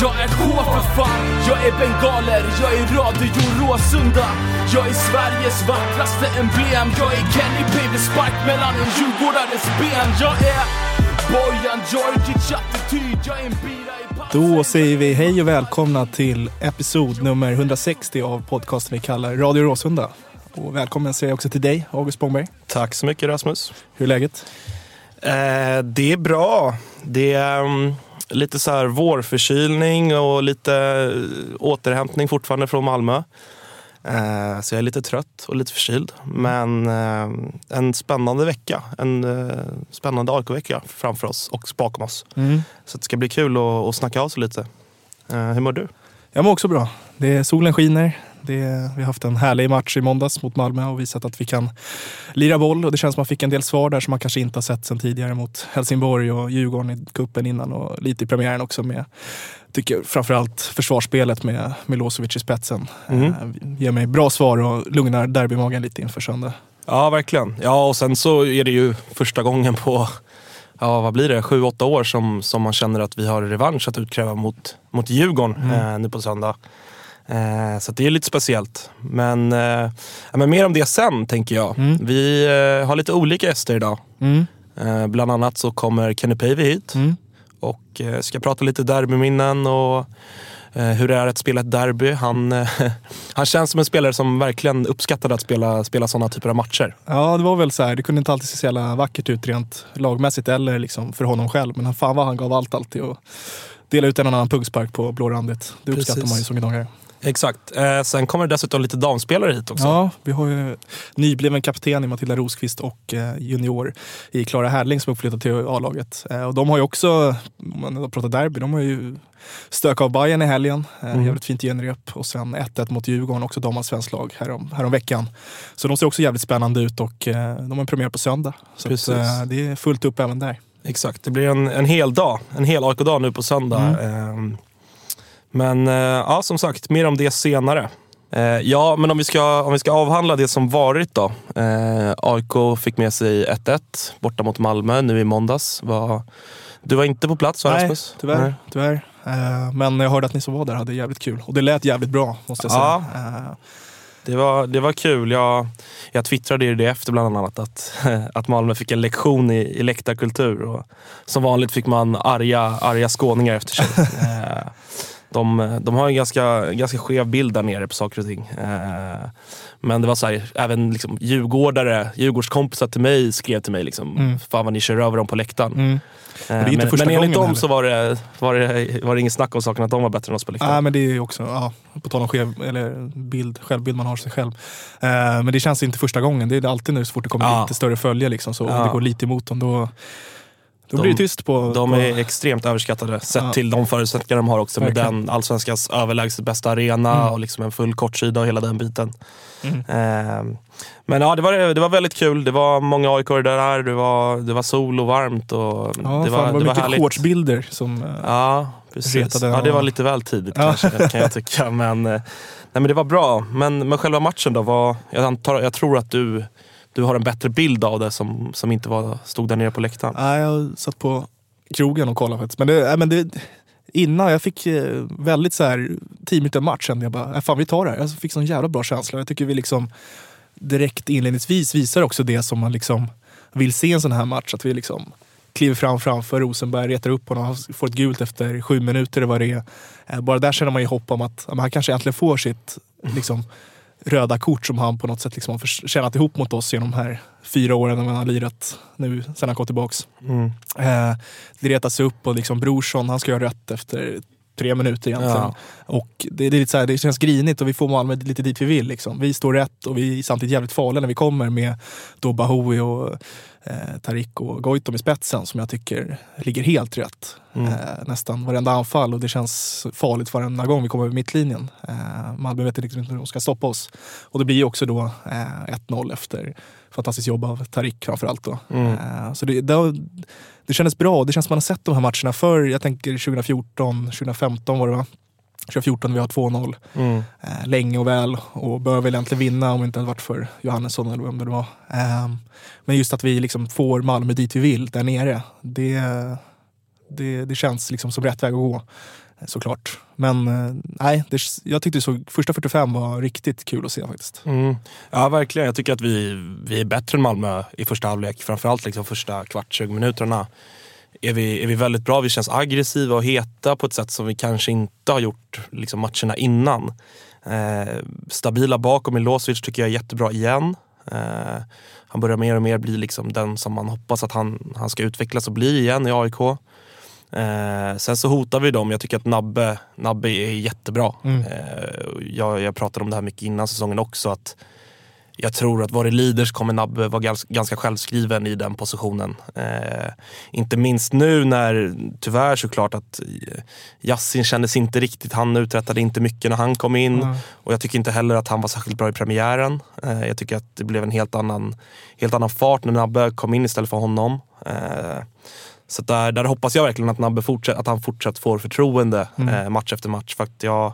Jag är H för fan Jag är bengaler, jag är Radio Råsunda Jag är Sveriges vackraste emblem Jag är Kenny Baby spark mellan en djurgårdares ben Jag är Bojan Djordjic attityd Jag är en bira i Då säger vi hej och välkomna till episod nummer 160 av podcasten vi kallar Radio Råsunda. Och välkommen säger jag också till dig, August Spångberg. Tack så mycket Rasmus. Hur är läget? Eh, det är bra. Det är um, lite så här vårförkylning och lite eh, återhämtning fortfarande från Malmö. Eh, så jag är lite trött och lite förkyld. Men eh, en spännande vecka. En eh, spännande AIK-vecka framför oss och bakom oss. Så det ska bli kul att, att snacka av sig lite. Hur mår du? Jag mår också bra. Det är, solen skiner. Det vi har haft en härlig match i måndags mot Malmö och visat att vi kan lira boll. Och det känns som att man fick en del svar där som man kanske inte har sett sen tidigare mot Helsingborg och Djurgården i kuppen innan och lite i premiären också med tycker framförallt försvarsspelet med Milosevic i spetsen. Mm. Eh, ger mig bra svar och lugnar derbymagen lite inför söndag. Ja, verkligen. Ja, och sen så är det ju första gången på, ja vad blir det, sju, åtta år som, som man känner att vi har revansch att utkräva mot, mot Djurgården eh, nu på söndag. Eh, så det är lite speciellt. Men, eh, men mer om det sen tänker jag. Vi eh, har lite olika gäster idag. Mm. Bland annat så kommer Kenny Pavey hit Mm. och ska prata lite derbyminnen och hur det är att spela ett derby. Han, han känns som en spelare som verkligen uppskattade att spela, spela sådana typer av matcher. Ja, det var väl så här. Det kunde inte alltid se så jävla vackert ut rent lagmässigt eller liksom för honom själv. Men fan vad han gav allt alltid och dela ut en annan pungspark på blårandet. Det uppskattar Precis. man ju som gnagare. Exakt. Eh, sen kommer det dessutom lite damspelare hit också. Ja, vi har ju nybliven kapten i Matilda Rosqvist och eh, junior i Klara Härling som är uppflyttad till A-laget. Eh, och de har ju också, om man pratar derby, de har ju stök av Bayern i helgen. Eh, Mm. Jävligt fint genrep. Och sen 1-1 mot Djurgården, också damallsvenskt lag härom, härom veckan. Så de ser också jävligt spännande ut och eh, de har en premiär på söndag. Så att, eh, det är fullt upp även där. Exakt, det blir en, en hel dag. En hel AIK-dag nu på söndag. Mm. Men eh, ja, som sagt, mer om det senare. Eh, ja, men om vi, ska, om vi ska avhandla det som varit då. Eh, AIK fick med sig 1-1 borta mot Malmö nu i måndags. Var, du var inte på plats va Nej, Rasmus? tyvärr. Nej. tyvärr. Men jag hörde att ni som var där hade jävligt kul. Och det lät jävligt bra måste jag säga. Ja. Det var, det var kul. Jag, jag twittrade i det efter bland annat att, att Malmö fick en lektion i, i läktarkultur. Och som vanligt fick man arga, arga skåningar efter sig. De, de har en ganska, ganska skev bild där nere på saker och ting. Eh, Men det var så här, även liksom djurgårdare, djurgårdskompisar till mig skrev till mig liksom, Mm. fan vad ni kör över dem på läktaren. mm. Eh, det är inte men, första men enligt dem heller. så var det, var, det, var det ingen snack om saken att de var bättre än oss på läktaren. Ja, men det är också, ja, på tal om skev, eller bild, självbild man har sig själv. Eh, men det känns inte första gången. Det är alltid nu så fort det kommer Ja. lite större följe, liksom, så om Ja. det går lite emot dem, då, då De- blir det tyst på... De på, är extremt överskattade sett Ja. till de förutsättningar de har också med Verkligen. den allsvenskans överlägset bästa arena Mm. och liksom en full kortsida och hela den biten. Mm. Ehm, men ja, det var, det var väldigt kul. Det var många aik där. Det var, det var sol och varmt. Och ja, det fan, var, det var, det var mycket härligt. shortsbilder som... eh, Ja, precis. Ja, det var lite väl tidigt Ja. kanske, kan jag tycka. Men, eh, nej, men det var bra. Men, men själva matchen då? Var, jag, antar, jag tror att du, du har en bättre bild av det som, som inte var, stod där nere på läktaren. Nej, jag satt på krogen och kollade faktiskt. Men det, men det, innan jag fick eh, väldigt så här, tio minuter match kände jag bara, äh, fan vi tar det här. Jag fick sån jävla bra känsla. Jag tycker vi liksom direkt inledningsvis visar också det som man liksom vill se en sån här match. Att vi liksom kliver fram framför Rosenberg, retar upp honom, han får ett gult efter sju minuter eller vad det är. Eh, bara där känner man ju hopp om att ja, han kanske äntligen får sitt liksom, röda kort som han på något sätt liksom har tjänat ihop mot oss genom de här fyra åren när han har lirat nu sen han kom tillbaks. Mm. Eh, det retas upp och liksom Brorsson, han ska göra rätt efter tre minuter egentligen. Ja. Och det, det, är lite så här, det känns grinigt och vi får Malmö lite dit vi vill. Liksom. Vi står rätt och vi är samtidigt jävligt farliga när vi kommer med då Bahoui och eh, Tarik och Goitom i spetsen som jag tycker ligger helt rätt. Mm. Eh, nästan varenda anfall och det känns farligt varenda gång vi kommer över mittlinjen. Eh, Malmö vet inte hur de ska stoppa oss. Och det blir ju också då eh, 1-0 efter fantastiskt jobb av Tarik framförallt. Då. Mm. Eh, så det, det, det kändes bra. Det känns som man har sett de här matcherna förr. Jag tänker 2014, 2015 var det va? 2014 vi har 2-0. Mm. Eh, länge och väl och bör väl egentligen vinna om det inte hade varit för Johannesson eller vem det var. Eh, men just att vi liksom får Malmö dit vi vill, där nere. Det, det, det känns liksom som rätt väg att gå såklart. Men eh, nej, det, jag tyckte så, första 45 var riktigt kul att se faktiskt. Mm. Ja verkligen, jag tycker att vi, vi är bättre än Malmö i första halvlek. Framförallt liksom första kvart, 20 minuterna är vi, är vi väldigt bra. Vi känns aggressiva och heta på ett sätt som vi kanske inte har gjort liksom, matcherna innan. Eh, stabila bakom Milosevic tycker jag är jättebra igen. Eh, han börjar mer och mer bli liksom den som man hoppas att han, han ska utvecklas och bli igen i AIK. Eh, sen så hotar vi dem. Jag tycker att Nabbe, Nabbe är jättebra. Mm. Eh, jag, jag pratade om det här mycket innan säsongen också. att jag tror att vad det lider så kommer Nabbe vara ganska självskriven i den positionen. Eh, inte minst nu när, tyvärr såklart, att Yassin kändes inte riktigt, han uträttade inte mycket när han kom in. Mm. Och jag tycker inte heller att han var särskilt bra i premiären. Eh, jag tycker att det blev en helt annan, helt annan fart när Nabbe kom in istället för honom. Eh, så där, där hoppas jag verkligen att Nabbe fortsätt, att han fortsatt får förtroende mm. eh, match efter match. För att jag,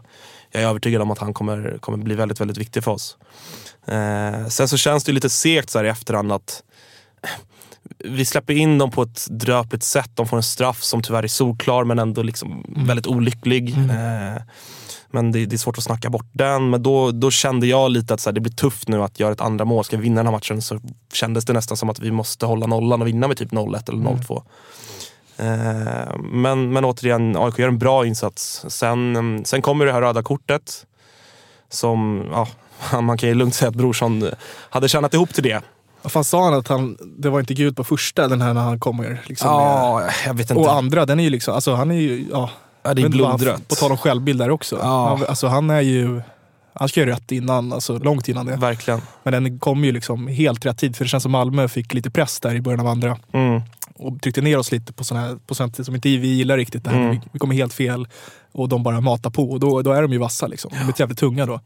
jag är övertygad om att han kommer, kommer bli väldigt, väldigt viktig för oss. Eh, sen så känns det lite segt så här i efterhand att vi släpper in dem på ett dröpligt sätt. De får en straff som tyvärr är solklar men ändå liksom mm. väldigt olycklig. Mm. Eh, men det, det, är svårt att snacka bort den. Men då, då kände jag lite att så här, det blir tufft nu att göra ett andra mål. Ska vi vinna den här matchen så kändes det nästan som att vi måste hålla nollan och vinna med typ 0-1 eller 0-2. Mm. Eh, men, men återigen, AIK gör en bra insats. Sen, sen kommer det här röda kortet. Som, ja, man kan ju lugnt säga att Brorsson hade tjänat ihop till det. Vad sa han att han, det var inte Gud på första, den här när han kommer? Liksom, ja, jag vet inte. Och andra, den är ju liksom, alltså han är ju, ja. ja det är blodrött. På tal om självbild där också. Ja. Han, alltså han är ju, han ska göra rätt innan, alltså långt innan det. Verkligen. Men den kom ju liksom helt rätt tid, för det känns som Malmö fick lite press där i början av andra. Mm. Och tryckte ner oss lite på sådana här procent som inte vi gillar riktigt. Det här. Mm. Vi, vi kommer helt fel och de bara matar på. Och då, då är de ju vassa liksom. De blir jävligt tunga då.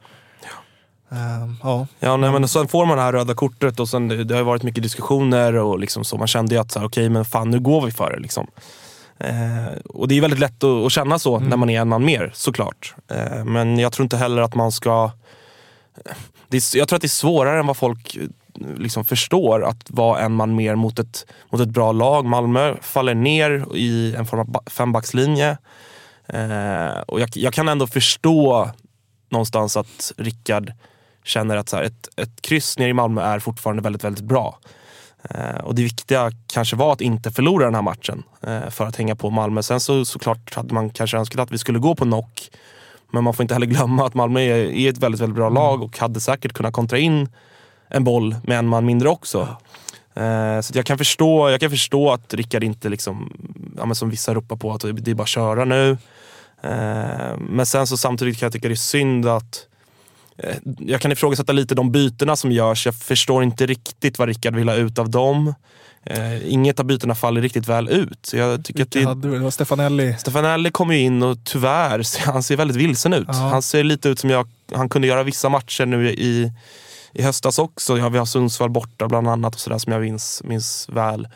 Uh, ja. ja nej, men sen får man det här röda kortet och sen, det har varit mycket diskussioner och liksom så. Man kände ju att okej okay, men fan nu går vi för det. Liksom. Uh, och det är väldigt lätt att, att känna så mm. när man är en man mer såklart. Uh, men jag tror inte heller att man ska... Är, jag tror att det är svårare än vad folk liksom förstår att vara en man mer mot ett, mot ett bra lag. Malmö faller ner i en form av fembackslinje. och jag, jag kan ändå förstå någonstans att Rickard känner att så här, ett, ett kryss nere i Malmö är fortfarande väldigt, väldigt bra. Eh, och det viktiga kanske var att inte förlora den här matchen eh, för att hänga på Malmö. Sen så såklart hade man kanske önskat att vi skulle gå på knock. Men man får inte heller glömma att Malmö är, ett väldigt, väldigt bra lag och hade säkert kunnat kontra in en boll med en man mindre också. Eh, så jag kan, förstå, jag kan förstå att Rickard inte, liksom, ja, som vissa ropar på, att det är bara att köra nu. Men sen så samtidigt kan jag tycka det är synd att jag kan ifrågasätta lite de bytena som görs. Jag förstår inte riktigt vad Rickard vill ha ut av dem. Eh, inget av bytena faller riktigt väl ut. Jag tycker att det, hade, det var Stefanelli. Stefanelli kommer ju in och tyvärr, han ser väldigt vilsen ut. Ja. Han ser lite ut som jag, han kunde göra vissa matcher nu i, i höstas också. Ja, vi har Sundsvall borta bland annat och sådär som jag minns, minns väl.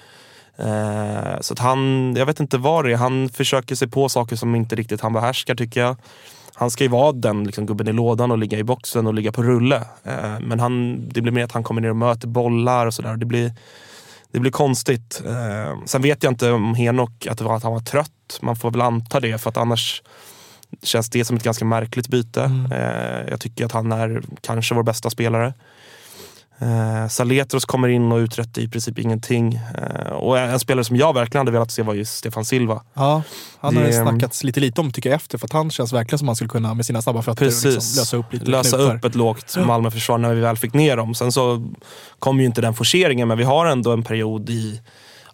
Eh, så att han, jag vet inte vad det är. Han försöker sig på saker som inte riktigt han behärskar tycker jag han ska ju vara den liksom, gubben i lådan och ligga i boxen och ligga på rulle. Eh, men han, det blir mer att han kommer ner och möter bollar och sådär. Det blir, det blir konstigt. Eh, sen vet jag inte om Henok, att, det var, att han var trött. Man får väl anta det för att annars känns det som ett ganska märkligt byte. Mm. Eh, jag tycker att han är kanske vår bästa spelare. Eh, Saletros kommer in och uträttar i princip ingenting. Eh, och en spelare som jag verkligen hade velat se var ju Stefan Silva. Ja, han har Det- det snackats lite lite om tycker jag efter för att han känns verkligen som han skulle kunna med sina snabba fötter Precis. liksom, lösa upp lite Lösa knutar. upp ett lågt Malmöförsvar när vi väl fick ner dem. Sen så kom ju inte den forceringen men vi har ändå en period i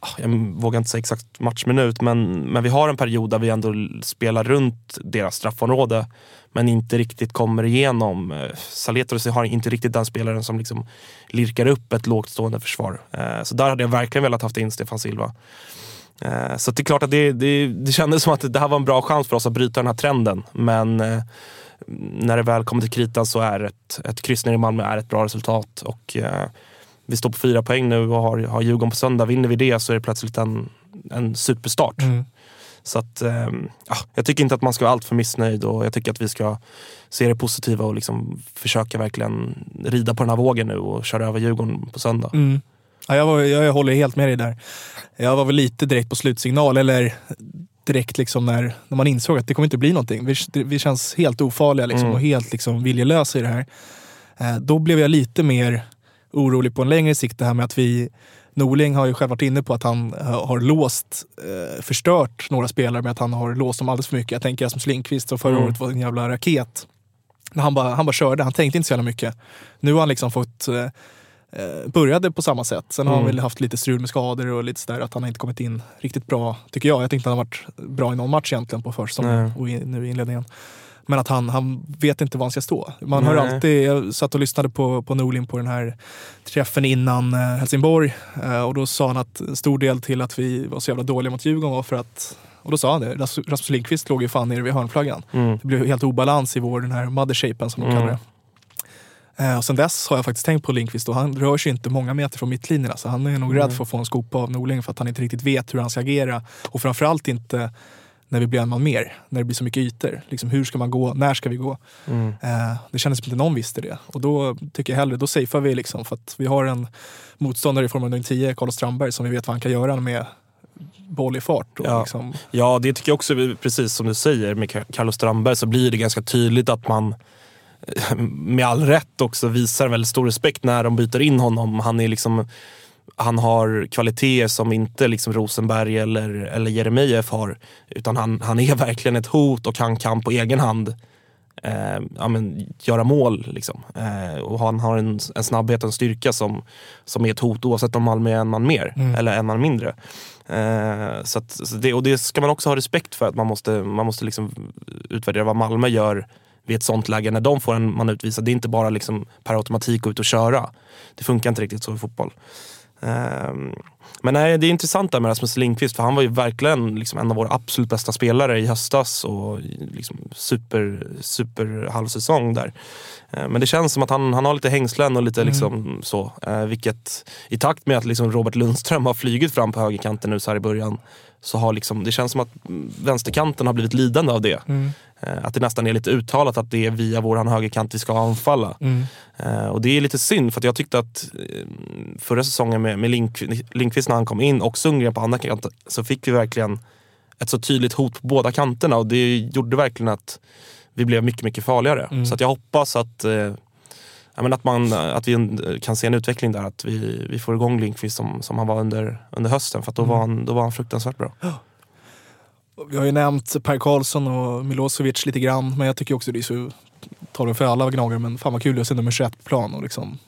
ah, jag vågar inte säga exakt matchminut, men, men vi har en period där vi ändå spelar runt deras straffområde men inte riktigt kommer igenom. Eh, Saletros har inte riktigt den spelaren som liksom lirkar upp ett lågt stående försvar. Eh, så där hade jag verkligen velat haft in Stefan Silva. Eh, så det är klart att det, det, det kändes som att det här var en bra chans för oss att bryta den här trenden. Men när det väl kommer till kritan så är ett, ett kryss nere i Malmö är ett bra resultat. Och, vi står på fyra poäng nu och har, har Djurgården på söndag. Vinner vi det så är det plötsligt en, en superstart. Mm. Så att, eh, ja, jag tycker inte att man ska vara alltför missnöjd och jag tycker att vi ska se det positiva och liksom försöka verkligen rida på den här vågen nu och köra över Djurgården på söndag. Mm. Ja, jag, var, jag, jag håller helt med dig där. Jag var väl lite direkt på slutsignal, eller direkt liksom när, när man insåg att det kommer inte bli någonting. Vi, vi känns helt ofarliga liksom, Mm. och helt liksom, viljelösa i det här. Eh, då blev jag lite mer orolig på en längre sikt det här med att vi Norling har ju själv varit inne på att han eh, har låst, eh, förstört några spelare med att han har låst dem alldeles för mycket. Jag tänker Rasmus Lindqvist som förra Mm. året var en jävla raket. Han bara, han bara körde, han tänkte inte så jävla mycket. Nu har han liksom fått eh, eh, började på samma sätt. Sen har han Mm. väl haft lite strul med skador och lite sådär att han har inte kommit in riktigt bra, tycker jag. Jag tänkte att han har varit bra i någon match egentligen på försäsongen och i, nu i inledningen. Men att han, han vet inte var han ska stå. Man hör alltid, jag satt och lyssnade på, på Norlin på den här träffen innan eh, Helsingborg eh, och då sa han att en stor del till att vi var så jävla dåliga mot Djurgården var för att och då sa han det, Ras- Rasmus Lindqvist låg ju fan nere vid hörnflaggan. Mm. Det blev helt obalans i vår, den här mothershapen som de Mm. kallar det. Eh, och sen dess har jag faktiskt tänkt på Lindqvist och han rör sig inte många meter från mittlinjerna så han är nog rädd för att få en skopa av Norling för att han inte riktigt vet hur han ska agera. Och framförallt inte när vi blir en man mer, när det blir så mycket ytor. Liksom, hur ska man gå? När ska vi gå? Mm. Eh, det kändes som inte någon visste det. Och då tycker jag hellre, då safear vi liksom för att vi har en motståndare i form av nummer 10, Carlos Strandberg, som vi vet vad han kan göra med boll i fart. Ja. liksom, Ja, det tycker jag också, precis som du säger med Carlos Strandberg så blir det ganska tydligt att man eh, med all rätt också visar väldigt stor respekt när de byter in honom. Han är liksom han har kvaliteter som inte liksom Rosenberg eller, eller Jeremejeff har. Utan han, han är verkligen ett hot och han kan på egen hand eh, ja, men, göra mål. Liksom. Eh, och han har en, en snabbhet och en styrka som, som är ett hot oavsett om Malmö är en man mer Mm. eller en man mindre. Eh, så att, så det, och det ska man också ha respekt för. att Man måste, man måste liksom utvärdera vad Malmö gör vid ett sånt läge när de får en man utvisad. Det är inte bara liksom per automatik gå ut och köra. Det funkar inte riktigt så i fotboll. Ehm, Men nej, det är intressant där med Rasmus Lindqvist för han var ju verkligen liksom en av våra absolut bästa spelare i höstas och liksom super, super halvsäsong där. Ehm, Men det känns som att han, han har lite hängslen och lite liksom så. Eh, Vilket i takt med att liksom Robert Lundström har flugit fram på högerkanten nu så här i början så har liksom, det känns som att vänsterkanten har blivit lidande av det. mm, Eh, Att det nästan är lite uttalat att det är via våran högerkant vi ska anfalla. mm, Eh, och det är lite synd för jag tyckte att eh, förra säsongen med, med Link, Linkvist när han kom in och Sundgren på andra kanten så fick vi verkligen ett så tydligt hot på båda kanterna och det gjorde verkligen att vi blev mycket, mycket farligare. Mm. Så att jag hoppas att, ja, men att, man, att vi kan se en utveckling där, att vi, vi får igång Linkvist som, som han var under, under hösten för då, Mm. var han, då var han fruktansvärt bra. Vi har ju nämnt Per Karlsson och Milosevic lite grann, men jag tycker också det är så, tar det för alla gnagare, men fan vad kul att se nummer 21 på plan. Och liksom,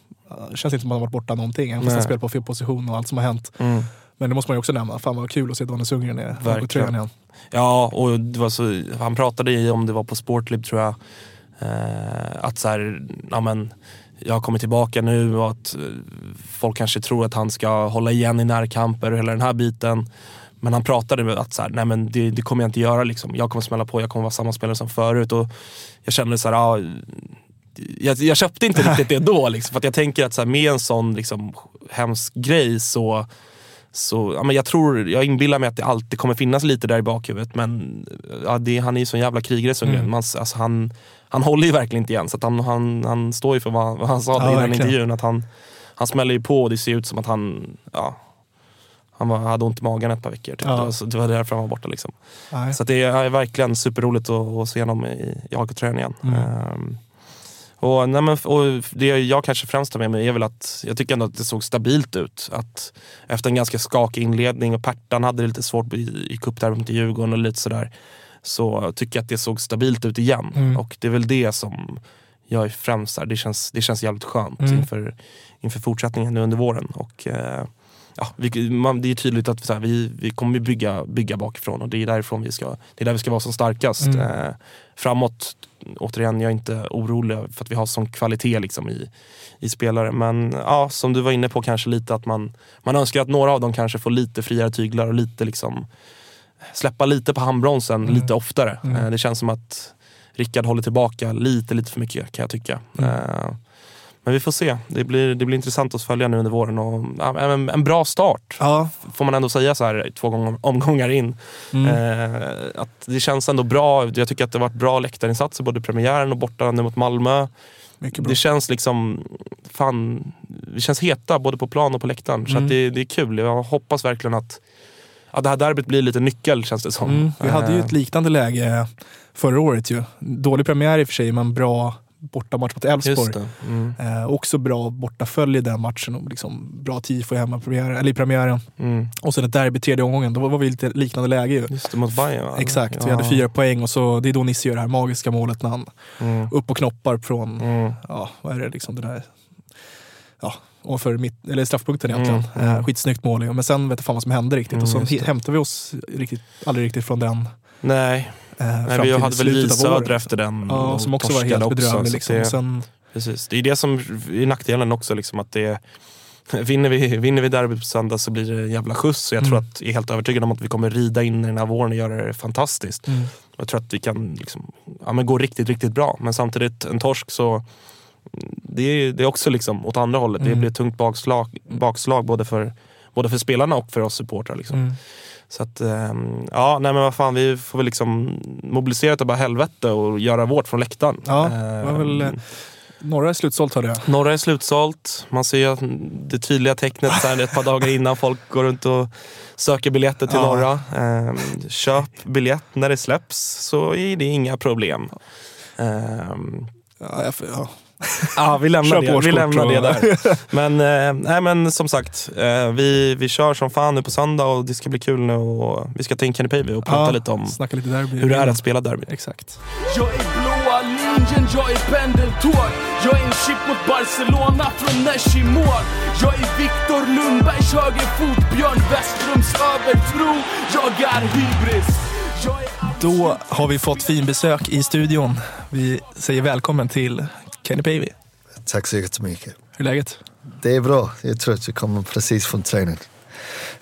det känns inte som att han har varit borta någonting, även fast han spelar på fel position och allt som har hänt. Men det måste man ju också nämna, fan vad kul att se Daniel Sundgren i högertröjan igen. Ja, och så, han pratade i, om det var på Sportlib tror jag, Eh, att så här, ja men jag har kommit tillbaka nu och att eh, folk kanske tror att han ska hålla igen i närkamper och hela den här biten. Men han pratade med att så här, nej men det, det kommer jag inte göra liksom. Jag kommer smälla på, jag kommer vara samma spelare som förut. Och jag kände så här, ja, jag, jag köpte inte riktigt det då. Liksom, för att jag tänker att så här, med en sån liksom, hemsk grej så så, ja, men jag tror, jag inbillar mig att det alltid kommer finnas lite där i bakhuvudet men ja, det, han är ju sån jävla krigare Sundgren. Mm. Man, alltså, han, han håller ju verkligen inte igen så han, han, han står ju för vad, vad han sa Ja, i den verkligen. intervjun. Att han, han smäller ju på och det ser ut som att han, ja, Han var, hade ont i magen ett par veckor. Typ. Ja. Det, var, så det var därför han var borta. Liksom. Så det är verkligen superroligt att, att se honom i, i AIK-tröjan igen. Mm. Ehm, och, nej, men, och det jag kanske främst tar med mig är väl att jag tycker ändå att det såg stabilt ut. Att efter en ganska skakig inledning och Pertan hade det lite svårt i, i cupderbyt mot Djurgården och lite sådär. Så tycker jag att det såg stabilt ut igen. Mm. Och det är väl det som jag är främst där. Det känns, det känns jävligt skönt Mm. inför, inför fortsättningen nu under våren. Och, eh, ja, vi, man, det är tydligt att här, vi, vi kommer bygga, bygga bakifrån och det är därifrån vi ska, det är där vi ska vara som starkast. Mm. Eh, framåt, återigen, jag är inte orolig för att vi har sån kvalitet liksom, i, i spelare. Men ja, som du var inne på kanske lite att man, man önskar att några av dem kanske får lite friare tyglar och lite liksom släppa lite på handbromsen Mm. lite oftare. Mm. Eh, det känns som att Rickard håller tillbaka lite, lite för mycket kan jag tycka. Mm. Eh, men vi får se. Det blir, det blir intressant att följa nu under våren. Och, ja, en, en bra start, Ja. får man ändå säga så här två gånger, omgångar in. Mm. Eh, att det känns ändå bra. Jag tycker att det har varit bra läktarinsatser både premiären och borta nu mot Malmö. Det känns liksom, fan, vi känns heta både på plan och på läktaren. Så Mm. det, det är kul. Jag hoppas verkligen att ja, det här derbyt blir lite nyckel känns det som. Mm. Vi hade ju Eh, ett liknande läge förra året ju. Dålig premiär i och för sig, men bra bortamatch mot Elfsborg. Mm. Eh, också bra bortafölj i den matchen och liksom bra tifo i hemmapremiären, eller i premiären. Mm. Och sen ett derby tredje omgången, då var vi i lite liknande läge ju. Just det, mot Bayern va? Exakt, vi Ja. hade fyra poäng och så, det är då Nisse gör det här magiska målet när han Mm. upp och knoppar från, Mm. ja vad är det liksom den här, ja ovanför mitt, eller straffpunkten egentligen. Mm, mm. Eh, skitsnyggt mål men sen vet jag fan vad som hände riktigt Mm, och så hämtade vi oss riktigt, aldrig riktigt från den Nej, eh, Nej vi hade väl av Söder efter den. Ja, och som också var helt bedrövlig. Liksom. Det, sen, precis. det är det som är nackdelen också. Liksom, att det, vinner, vi, vinner vi derbyt på söndag så blir det en jävla skjuts. Och jag tror Mm. att, jag är helt övertygad om att vi kommer rida in i den här våren och göra det fantastiskt. mm, Jag tror att vi kan liksom, ja, men gå riktigt, riktigt bra. Men samtidigt, en torsk så det är, det är också liksom åt andra hållet. Det Mm. blir ett tungt bakslag, bakslag både, för, både för spelarna och för oss supportrar. Liksom. Så att, ehm, ja, nej men vad fan, vi får väl liksom mobilisera det bara helvete och göra vårt från läktaren. Ja, var väl, Ehm, eh, Norra är slutsålt hörde jag. Norra är slutsålt. Man ser ju det tydliga tecknet så här, ett par dagar innan folk går runt och söker biljetter till Ja. Norra. Ehm, köp biljett när det släpps så är det inga problem. Ja, jag, ja. Ja, vi lämnar det, vi lämnar det där. Men, eh, nej, men som sagt, eh, vi, vi kör som fan nu på söndag och det ska bli kul nu. Och vi ska ta in Kenny Pavey och prata Ja, lite om Snacka lite derby. hur det är att spela derby. Exakt. Jag är blåa linjen, jag är pendeltåg Jag är en chip mot Barcelona från Nesh i mål Jag är Viktor Lundbergs högerfot Björn Westrums övertro Jag är hybris jag är Då har vi fått finbesök i studion. Vi säger välkommen till Kenny Pavey. Tack så jättemycket. Hur är läget? Det är bra. Jag är trött. Jag kommer precis från träning.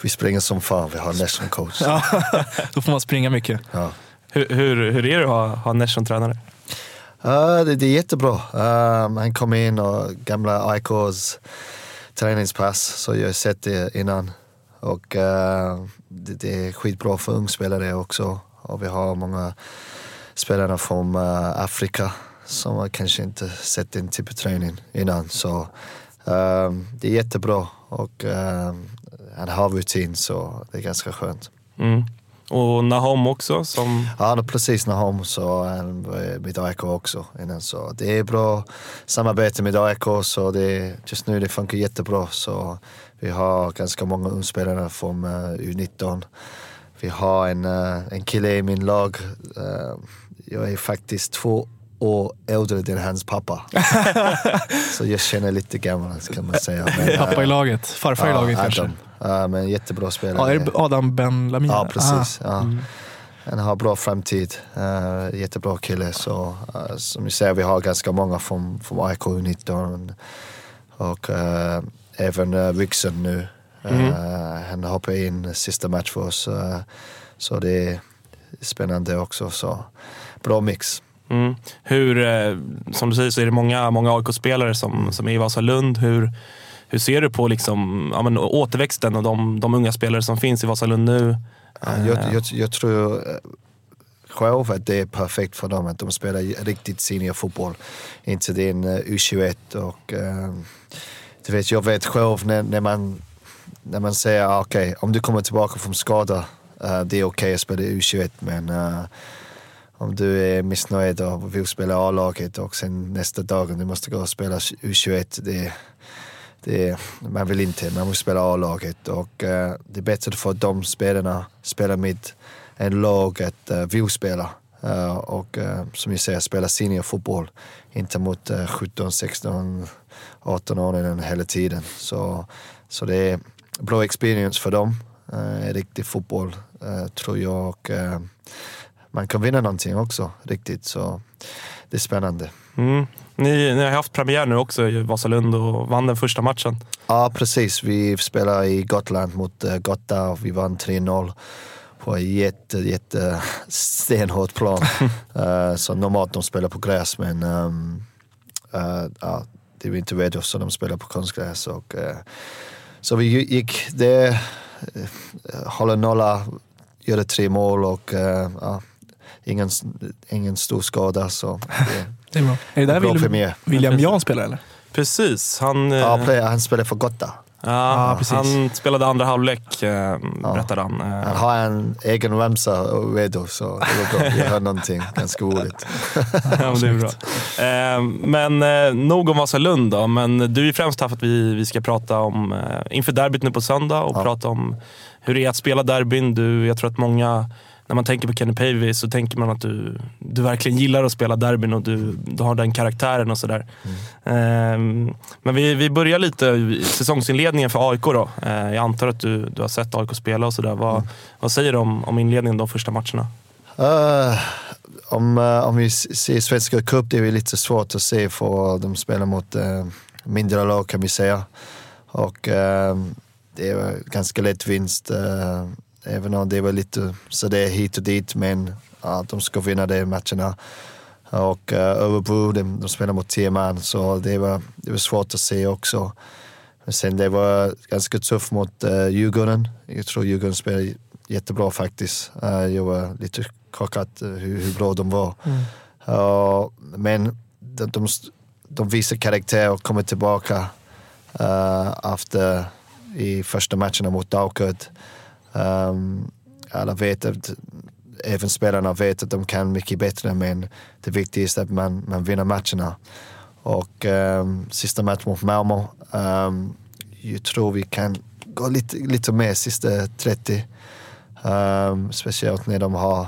Vi springer som fan. Vi har national coach. Ja, då får man springa mycket. Ja. Hur, hur, hur är det att ha, ha Nesh som tränare? Ja, det, det är jättebra. Um, han kom in och gamla AIKs träningspass, så jag har sett det innan. Och uh, det, det är skitbra för ungspelare också. Och vi har många spelare från uh, Afrika som har kanske inte sett den typen av träning innan. Så um, det är jättebra och um, han har rutin så det är ganska skönt. Mm. Och Nahom också som... Ja, precis när hon så han med AIK också innan. Så det är bra samarbete med AIK så det, just nu det funkar jättebra. Så vi har ganska många ungspelare från uh, U19. Vi har en, uh, en kille i min lag. Uh, jag är faktiskt två år äldre än hans pappa. så jag känner lite gammal kan man säga. Men, Pappa i eh, laget, farfar i laget Adam. kanske. Ja, men jättebra spelare. Ja, är det Adam Ben Lamin? Ja, precis. Ah. Ja. Han har bra framtid. Uh, jättebra kille. Så, uh, som ni ser, vi har ganska många från, från AIK U19 och uh, även uh, Rickson nu. Uh, Han hoppar in sista match för oss. Så det är spännande också. Så, bra mix. Mm. Hur, eh, som du säger så är det många, många AIK-spelare som, som är i Vasalund. Hur, hur ser du på liksom, ja, men, återväxten och de, de unga spelare som finns i Vasalund nu? Jag, jag, jag tror uh, själv att det är perfekt för dem att de spelar riktigt seniorfotboll. Inte din uh, U21 och du vet, jag vet själv när, när man när man säger ah, okej, okay, om du kommer tillbaka från skada, uh, det är okej okay att spela U21 men uh, om du är missnöjd och vill spela A-laget och sen nästa dag du måste gå och spela U21, det, det, man vill inte, man vill spela A-laget och uh, det är bättre för de spelarna spela med en lag att eh, uh, vill spela. Uh, eh, och uh, som jag säger, spela seniorfotboll. Inte mot uh, 17, 16, 18 år hela tiden. Så, så det är bra experience för dem. Uh, riktig fotboll tror jag. Och, man kan vinna någonting också riktigt. Så det är spännande. Mm. Ni, ni har haft premiär nu också i Vasalund och vann den första matchen. Ja, precis. Vi spelade i Gotland mot Gotta och vi vann 3-0 på jätte, jätte stenhård plan. uh, så normalt de spelar på gräs men um, uh, uh, det inte redo så de spelar på konstgräs. Och, uh, så vi gick det, håller nolla, gjorde tre mål och uh, ingen, ingen stor skada. Så det, det är bra. Är det där William, William Jan spelar eller? Precis. Han, ja, han spelar för Gotta. Ja, ah, han spelade andra halvlek, eh, berättade han. Eh. Han har en egen ramsa redo, så det var bra. Jag hör någonting ganska roligt. ja, det är bra. Eh, men eh, nog om Vasalund då. Men du är främst här för att vi, vi ska prata om, eh, inför derbyt nu på söndag och ja. prata om hur det är att spela derbyn. Du, jag tror att många när man tänker på Kenny Pavey så tänker man att du, du verkligen gillar att spela derbyn och du, du har den karaktären och sådär. Mm. Um, men vi, vi börjar lite i säsongsinledningen för AIK då. Uh, jag antar att du, du har sett AIK spela och sådär. Vad, mm. vad säger du om, om inledningen de första matcherna? Uh, om, uh, om vi ser Svenska Cup, det är lite svårt att se för de spelar mot uh, mindre lag kan vi säga. Och det är ganska lätt vinst. Även om det var lite så det är hit och dit, men ja, de ska vinna de matcherna. Och uh, Örebro, de, de spelar mot tio så det var, det var svårt att se också. Men sen det var ganska tufft mot uh, Djurgården. Jag tror Djurgården spelade jättebra faktiskt. Uh, jag var lite chockad hur, hur bra de var. Mm. Uh, men de, de, de visar karaktär och kommer tillbaka uh, efter i första matcherna mot Daukert. Um, alla vet att, även spelarna vet att de kan mycket bättre men det viktigaste är att man, man vinner matcherna. Och um, sista matchen mot Malmö, um, jag tror vi kan gå lite, lite mer sista 30. Um, speciellt när de har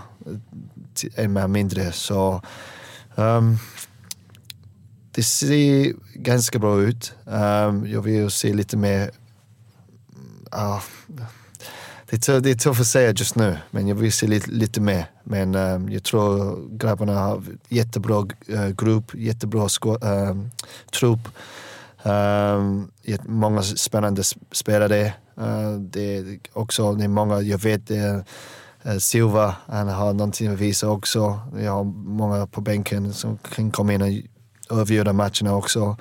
en man mindre. Så um, det ser ganska bra ut. Um, jag vill se lite mer uh, det, är, det är tufft att säga just nu, men jag vill se lite, lite mer. Men um, jag tror grabbarna har jättebra uh, grupp, jättebra um, trupp. Um, många spännande spelare. Uh, det är också det är många, jag vet uh, Silva, han har någonting att visa också. Jag har många på bänken som kan komma in och avgöra matcherna också.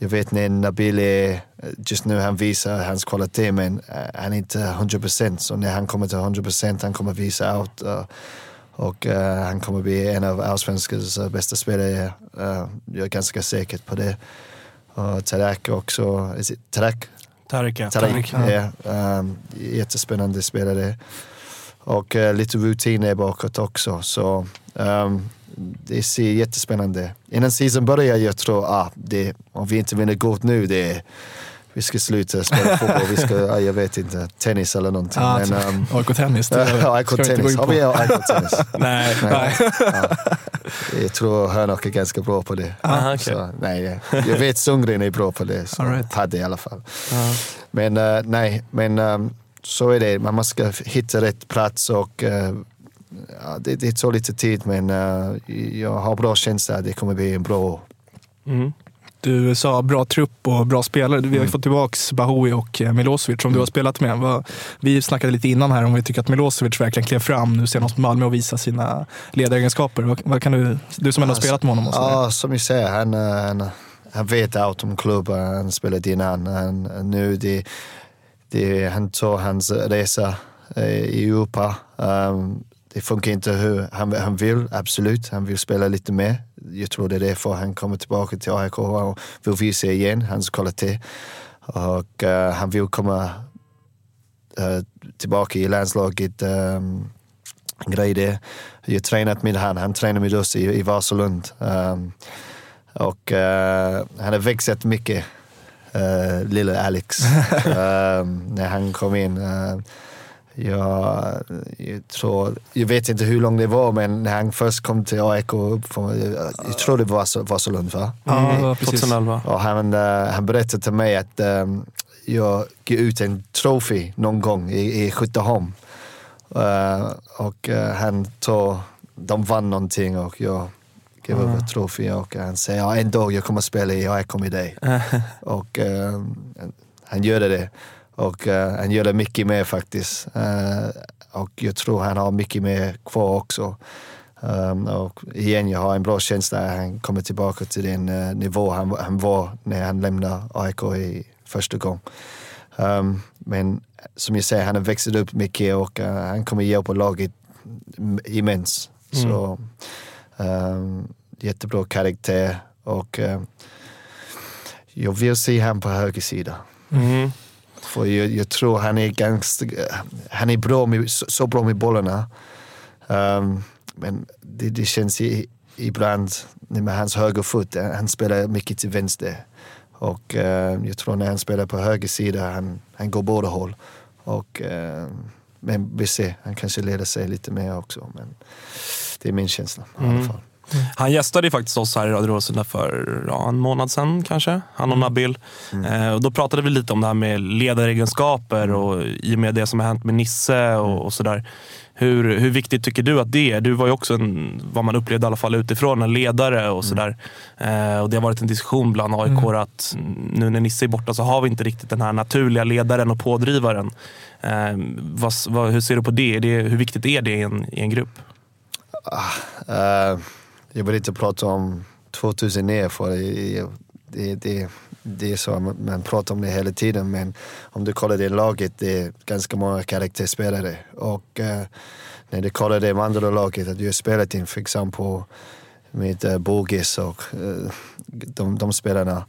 Jag vet när Nabil är, just nu han visar hans kvalitet men uh, han är inte 100% så när han kommer till 100% han kommer visa allt. Uh, och uh, han kommer bli en av allsvenskans bästa spelare. jag är ganska säker på det. Och Tarak också, is it Tarak? Tarik ja. Tarik, ja. Um, jättespännande spelare. Och lite rutin bakåt också. Så um, det ser jättespännande Innan säsongen börjar jag tror ah, det, om vi inte vinner guld nu, det vi ska sluta spela fotboll. Vi ska, ah, jag vet inte, tennis eller någonting. Ah, men, um, AIK tennis? Ja, AIK tennis. Har vi AIK tennis? nej. nej. Ja. Jag tror Hönok är ganska bra på det. Ah, okay. så, nej, jag vet Sundgren är bra på det. Så right. Padde i alla fall. Ah. Men uh, nej, men um, så är det. Man måste hitta rätt plats och uh, ja, det, det tar lite tid men uh, jag har bra känsla att det kommer bli en bra år. Mm. Du sa bra trupp och bra spelare. Vi har mm. fått tillbaka Bahoui och eh, Milosevic som mm. du har spelat med. Vi snackade lite innan här om vi tycker att Milosevic verkligen klev fram nu senast mot Malmö och visade sina ledaregenskaper. Vad, kan du, du som ändå har spelat med honom. Och ja, som du säger, han, eh, han, han vet allt om klubben. Han spelade innan. Han, nu det, det, han tar hans resa i Europa. Um, det funkar inte hur han, han vill, absolut. Han vill spela lite mer. Jag tror det är därför han kommer tillbaka till AIK och vill visa igen hans kvalitet. Och uh, han vill komma uh, tillbaka i landslaget. Um, grej det. Jag har tränat med han, han tränar med oss i, i Vasalund. Um, och uh, han har växt mycket, uh, lille Alex, um, när han kom in. Jag, jag, tror, jag vet inte hur långt det var, men när han först kom till AIK, jag tror det var Vasalund va? Ja, mm. precis. 2011. Och han, han berättade till mig att um, jag gav ut en trofé någon gång i, i Skytteholm. Uh, och uh, han tog, de vann någonting och jag gav mm. över trofé och han säger ja, en dag jag kommer spela i AIK med dig. och uh, han gjorde det. Och han gör det mycket mer faktiskt. och jag tror han har mycket mer kvar också. Um, och igen, jag har en bra känsla att han kommer tillbaka till den nivå han, han var när han lämnade AIK i första gången. Um, men som jag säger, han har växt upp mycket och uh, han kommer hjälpa laget immens. Mm. Så um, jättebra karaktär och uh, jag vill se honom på höger sida. Mm. För jag, jag, tror han är ganska, han är bra med, så, så bra med bollarna. Um, men det, det känns i, ibland med hans höger fot, han spelar mycket till vänster. Och eh, jag tror när han spelar på höger sida, han, han går båda håll. Och, eh, men vi ser, han kanske leder sig lite mer också. Men det är min känsla mm. i alla mm. fall. Han gästade ju faktiskt oss här i Radio Råsunda för ja, en månad sedan kanske, han och mm. Nabil. Mm. Eh, och då pratade vi lite om det här med ledaregenskaper mm. och i och med det som har hänt med Nisse och, och sådär. Hur, hur viktigt tycker du att det är? Du var ju också, en, vad man upplevde i alla fall utifrån, en ledare och sådär. Mm. Eh, och det har varit en diskussion bland AIK mm. att nu när Nisse är borta så har vi inte riktigt den här naturliga ledaren och pådrivaren. Eh, vad, vad, hur ser du på det? det? Hur viktigt är det i en, i en grupp? Uh, uh, jag vill inte prata om 2009 e för det, det, det det är så, man pratar om det hela tiden men om du kollar det laget, det är ganska många karaktärsspelare. Och eh, när du kollar det andra laget, att du har spelat in för exempel med eh, Bogis och eh, de, de spelarna,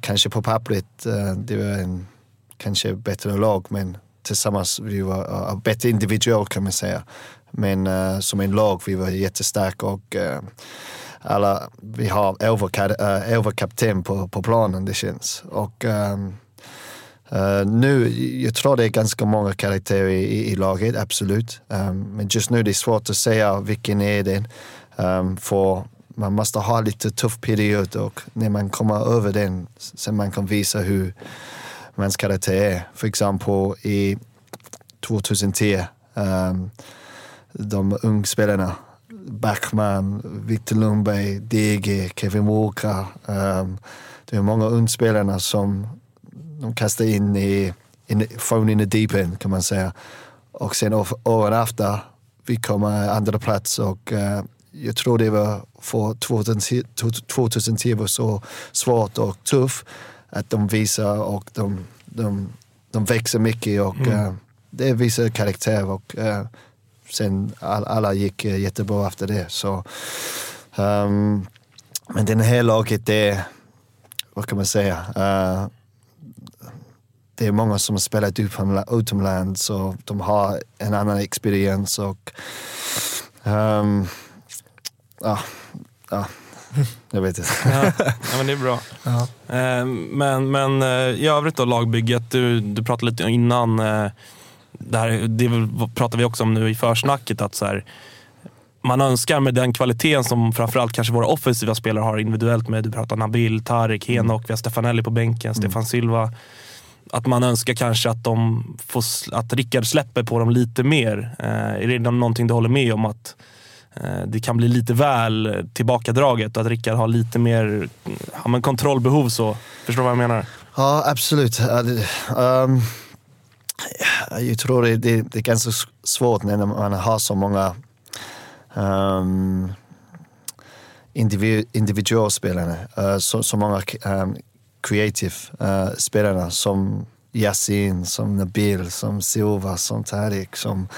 kanske på pappret, eh, det var en kanske bättre lag men tillsammans vi var uh, bättre individuellt kan man säga. Men uh, som en lag vi var jättestarka och uh, alla, vi har överkapten eh, uh, på, på planen det känns. Och um, uh, nu, jag tror det är ganska många karaktärer i, i laget, absolut. Um, men just nu det är svårt att säga vilken är den. Um, för man måste ha lite tuff period och när man kommer över den sen man kan visa hur mans karaktär är. För exempel i 2010, um, de ungspelarna Backman, Victor Lundberg, DG, Kevin Walker. Um, det är många ungspelarna som de kastar in i, in, phone in the deep end kan man säga. Och sen åren efter, vi kommer andra plats och uh, jag tror det var för 2010, 2010 var så svårt och tufft att de visar och de, de, de växer mycket och mm. uh, det visar karaktär och uh, sen all, alla gick eh, jättebra efter det. Så, um, men den här laget, det vad kan man säga? Uh, det är många som har spelat utomlands och de har en annan experience. Och, um, ja, ja, jag vet inte. ja, ja, men det är bra. Ja. Uh, men, men uh, i övrigt då, lagbygget. Du, du pratade lite innan det, här, det pratar vi också om nu i försnacket, att så här, man önskar med den kvaliteten som framförallt kanske våra offensiva spelare har individuellt med, du pratar Nabil, Tarik, mm. Henok, vi har Stefanelli på bänken, mm. Stefan Silva. Att man önskar kanske att, de får, att Rickard släpper på dem lite mer. Eh, är det någonting du håller med om? att eh, det kan bli lite väl tillbakadraget och att Rickard har lite mer ja, men kontrollbehov. så. Förstår du vad jag menar? Ja, absolut. Um jag tror det, det, det, är ganska svårt när man har så många um, individ, individualspelare, uh, så, så många um, creative uh, spelare som Yasin, som Nabil, som Silva, som Tarik, som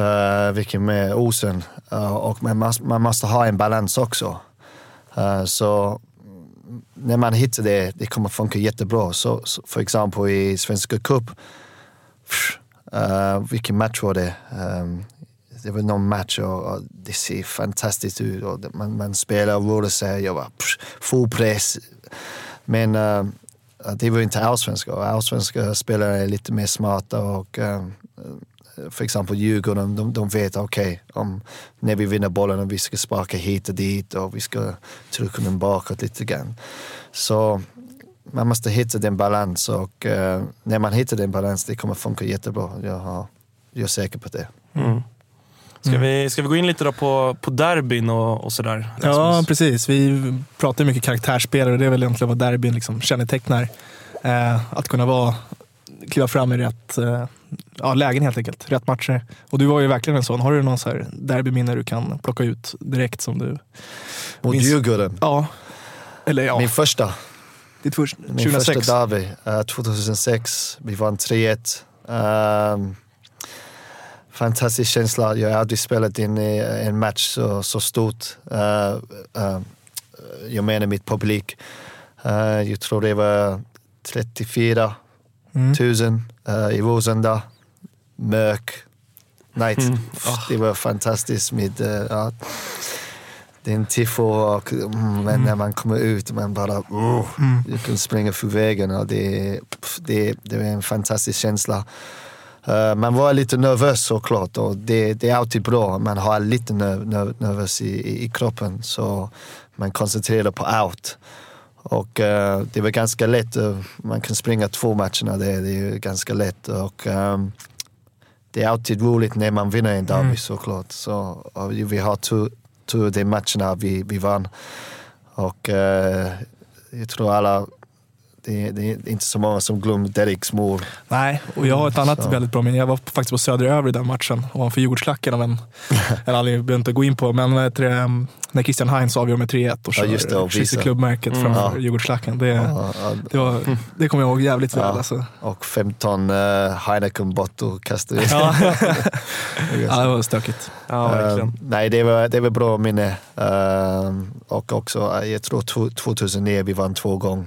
uh, vilken med Osen. Uh, och man måste, man måste ha en balans också. Uh, så när man hittar det, det kommer funka jättebra. Så, så för exempel i Svenska Cup Uh, vilken match var det? Um, det var någon match och, och, det ser fantastiskt ut. Och man, man spelar och rör sig. Jag var full press. Men uh, det var inte allsvenska. Allsvenska spelare är lite mer smarta och uh, för exempel Djurgården, de, de vet okej, okay, när vi vinner bollen och vi ska sparka hit och dit och vi ska trycka den bakåt lite grann. Så man måste hitta den balans och uh, när man hittar den balans det kommer funka jättebra. Jag, har, jag är säker på det. Mm. Ska, mm. vi, ska vi gå in lite då på, på derbyn och, och sådär? Ja, precis. Vi pratar mycket karaktärsspelare och det är väl egentligen vad derbyn liksom kännetecknar. Eh, att kunna vara, kliva fram i rätt eh, ja, lägen helt enkelt. Rätt matcher. Och du var ju verkligen en sån. Har du någon så här derbyminne du kan plocka ut direkt som du Mot Djurgården? Ja. Eller ja. Min första. Ditt först, 2006? Min första derby, uh, 2006. Vi vann 3-1. Um, fantastisk känsla. Jag har aldrig spelat in i en match så, så stort. Uh, uh, jag menar mitt publik. Uh, jag tror det var 34 mm. 000 i Rosenda. Mörk night. Mm. Oh. Det var fantastiskt med uh, den tifo och mm, mm. när man kommer ut man bara mm. jag kan springa för vägen och det, det, det var en fantastisk känsla. Uh, man var lite nervös såklart och det, det är alltid bra. Man har lite nerv, nerv, nervös i, i, i, kroppen så man koncentrerar på allt. Och uh, det var ganska lätt. Uh, man kan springa två matcherna, det, det är ganska lätt. Och, um, det är alltid roligt när man vinner en derby mm. såklart. Så, vi har tur, tur de matcherna vi, vi vann. Och eh, jag tror alla det, det, är inte så många som glömmer Deriks mål. Nej, och jag har ett annat så. väldigt bra minne. Jag var faktiskt på Södra Över i den matchen ovanför Djurgårdsklacken av en, en anledning behöver inte gå in på, men vet du, när Christian Heinz avgör med 3-1 och kör ja, kysser klubbmärket mm. framför ja. Djurgårdsklacken. Det, ja, ja. det, var, det kommer jag ihåg jävligt väl. Alltså. Och 15 uh, eh, Heineken-bottor kastade ja. ja, det var stökigt. Ja, uh, nej, det var, det var bra minne. Uh, och också, jag tror 2009 vi vann två gånger.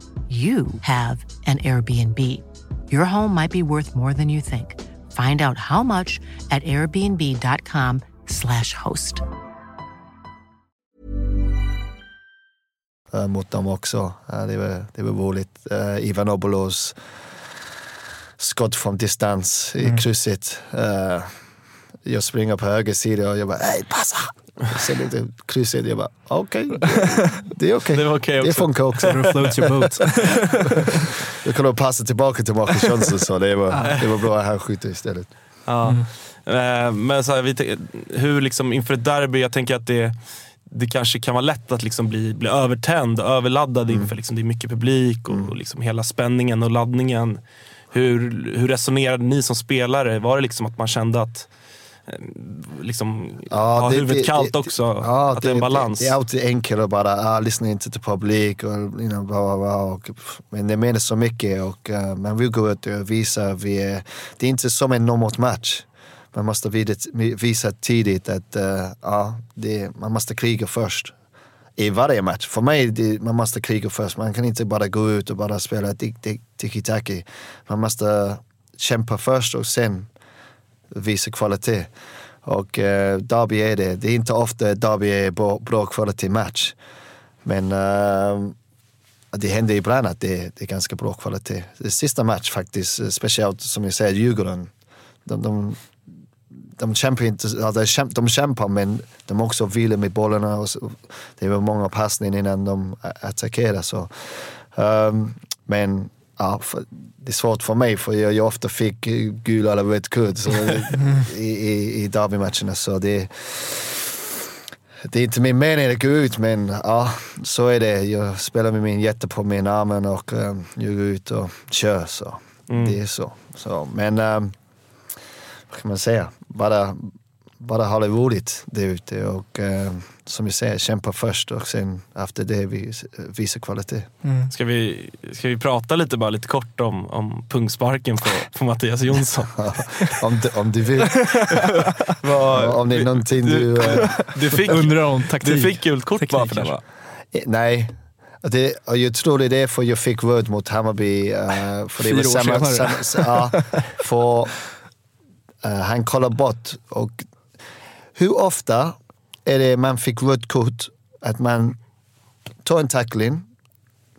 you have an Airbnb. Your home might be worth more than you think. Find out how much at airbnb.com slash host. Uh, mot dem också. Uh, det, var, det var roligt. Uh, Ivan Obolos skott från distans i mm. krysset. jag springer på höger sida och jag bara, hej passa! Sen lite krysset, jag bara okej, okay, det är okej. Okay. Det, okay det funkar också. floats your boat. jag kunde passa tillbaka till Marcus Jönsson så det var, det var bra att han skjuter istället. Ja. Mm. Men så här, hur liksom inför ett derby, jag tänker att det det kanske kan vara lätt att liksom bli, bli övertänd och överladdad mm. inför liksom, det är mycket publik och, mm. och liksom hela spänningen och laddningen. Hur, hur resonerade ni som spelare? Var det liksom att man kände att liksom Ja, ha det- huvudet det- kallt det- också. Ja, att det är en balans. Det, är alltid enkelt att bara ah, lyssna inte till publik och you know, bla, bla, bla, och, men det menar så mycket och uh, man vill gå ut och visa vi är, det är inte som en normalt match. Man måste visa tidigt att uh, ja, det, man måste kriga först. I varje match. För mig, det, man måste kriga först. Man kan inte bara gå ut och bara spela tiki-taki. Man måste kämpa först och sen visa kvalitet. Och eh, Derby är det. Det är inte ofta Derby är bra, bra kvalitet match. Men eh, det händer ibland att det, det är ganska bra kvalitet. Det sista match faktiskt, eh, speciellt som jag säger, Djurgården. De, de, de kämpar inte, de, kämpar, de kämpar men de också vilar med bollarna. Och så, det var många passningar innan de attackerar. Så. Um, men ja, för, det är svårt för mig för jag, jag ofta fick eh, gul eller röd kort så, i, i, i derbymatcherna. Så det, det är inte min mening att gå ut men ja, så är det. Jag spelar med min jätte på min armen och um, jag går ut och kör. Så det är så. så men um, vad kan man säga? Bara, bara ha det roligt där ute och eh, som jag säger, kämpa först och sen efter det vis, visa kvalitet. Ska vi, ska vi prata lite bara lite kort om, om pungsparken på, på Mattias Jonsson? om, du, om du vill. Om det är någonting du... eh, Du fick, Undrar om taktik. du fick gult kort bara för det va? Eh, Nej. Det, och jag tror det är därför jag fick röd mot Hammarby. eh, för det Fyra var år samma, senare. samma, ja, för eh, han kollar bort. Och hur ofta är det man fick rött kort att man tar en tackling,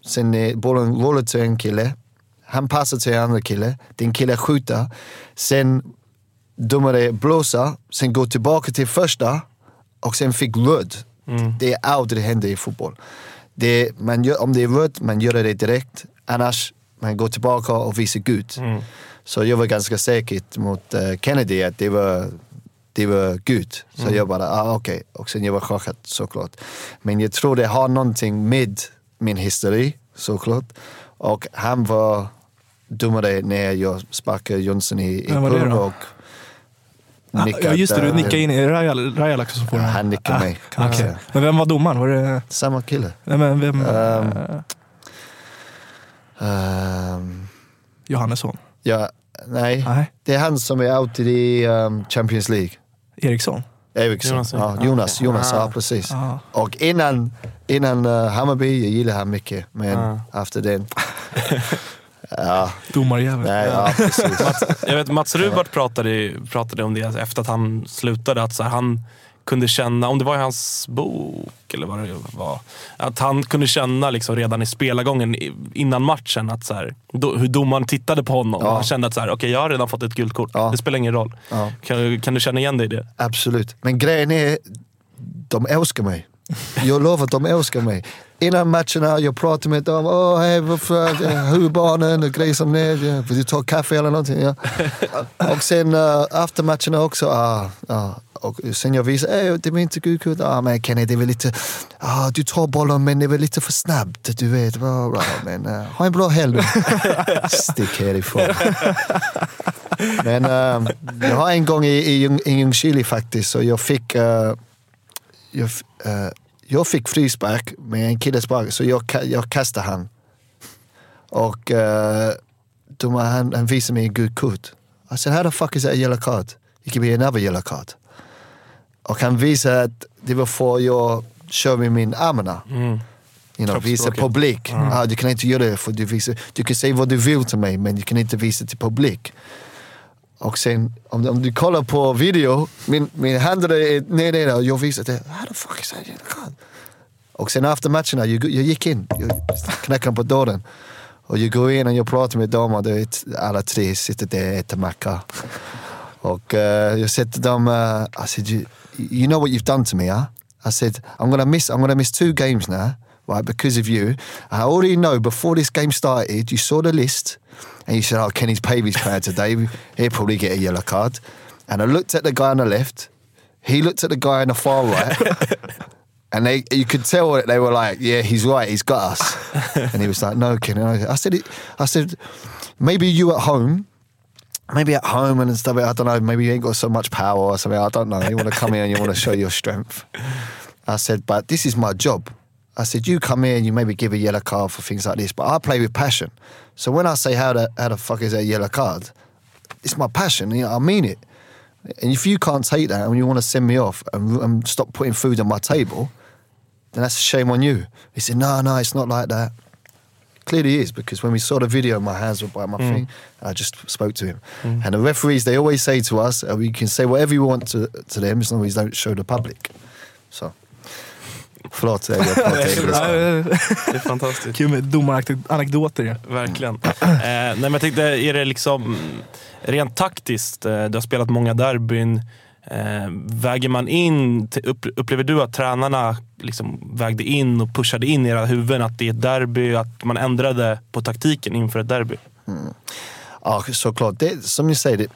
sen bollen rullar till en kille, han passar till en annan kille, den killen skjuter, sen domare blåser, sen går tillbaka till första och sen fick röd. Det är aldrig det händer i fotboll. Det, man gör, om det är rött, man gör det direkt. Annars, man går tillbaka och visar gult. Så jag var ganska säker mot eh, Kennedy att det var, det var gult. Så jag bara, ah, okej. Och sen jag var chockad såklart. Men jag tror det har någonting med min historia såklart. Och han var domare när jag sparkade Jonsson i, i pung och Ah, nickat, ja just det, du nickade in i Rajal- Rajala som får Ja, han nickade mig. Ah, okej. Ja. Men vem var domaren? Var det... Samma kille. Nej, men vem? Eh, Ehm, Johannesson? ja, nej. Nej. Det är han som är alltid i um, Champions League. Eriksson? Eriksson. Jonas, ja. Jonas. Jonas Ah. ja precis. Ah. Och innan, innan uh, Hammarby, jag gillar han mycket. Men Ah. efter den... ja, Domarjävel. nej, ja, precis. Jag vet Mats Rubart pratade, pratade om det efter att han slutade. Att så här, han kunde känna, om det var i hans bok eller vad det var. Att han kunde känna liksom redan i spelargången innan matchen att så här, do, hur domaren tittade på honom. Ja. Han kände att så här, okay, jag har redan fått ett gult kort. Ja. Det spelar ingen roll. Ja. Kan, du- kan du känna igen dig i det? Absolut. Men grejen är, de älskar mig. Jag lovar att de älskar mig. Innan matcherna, jag pratar med dem. Åh, hej, varför, eh, hur är barnen? Och grejer som det. Ja, Vill du ta kaffe eller någonting? Ja. Och sen uh, efter matcherna också. ah, ah, och sen jag visar, det var inte kort. Ah, men Kenny, det väl lite... Ah, du tar bollen men det väl lite för snabbt. Du vet. Bra, bra. Men uh, ha en bra helg. Stick härifrån. Men ehm, jag har en gång i, i, i Ljungskile faktiskt, så jag fick, eh, jag, eh, jag fick frispark med en kille spark, så jag, jag kastade han. Och uh, domaren han, han visade mig en gult kort. I said, how the fuck is that a yellow card? It could be another yellow card. Och han visade att det var för jag kör med min armarna. You know, visa publik. Ah, du kan inte göra det för du visar, du kan säga vad du vill till mig men du kan inte visa till publik. Och sen om, om du kollar på video, min, min hand är nere där och jag visar det. How the fuck is that? Och sen efter matcherna, jag, jag gick in, jag knackade på dörren. Och jag går in och jag pratar med dem och vet, alla tre sitter där och äter macka. Och uh, jag säger till dem, uh, I said, you, you know what you've done to me, huh? I said, I'm gonna miss, I'm gonna miss two games now, right, because of you. I already know before this game started, you saw the list, and you said, oh, Kenny's Pavy's playing today, he'll probably get a yellow card. And I looked at the guy on the left, he looked at the guy on the far right, and they, you could tell that they were like, yeah, he's right, he's got us. and he was like, no, Kenny. I said, it, I said, maybe you at home, maybe at home and stuff. I don't know. Maybe you ain't got so much power or something. I don't know. You want to come here and you want to show your strength. I said, but this is my job. I said, you come here and you maybe give a yellow card for things like this, but I play with passion. So when I say how the how the fuck is that a yellow card, it's my passion. You know, I mean it. And if you can't take that and you want to send me off and, and stop putting food on my table, then that's a shame on you. He said, no, no, it's not like that. Clearly is because when we saw the video, my hands were by my thing. And I just spoke to him. And the referees, they always say to us, uh, we can say whatever you want to, to them as long as you don't show the public. So, förlåt. Jag engelska. Det är fantastiskt. Kul med domaranekdoter ju. Verkligen. eh, nej, men jag tänkte, är det liksom rent taktiskt, eh, du har spelat många derbyn. Eh, väger man in, upp, upplever du att tränarna liksom vägde in och pushade in i era huvuden att det är ett derby, att man ändrade på taktiken inför ett derby? Ja, såklart. Det, som ni säger, det,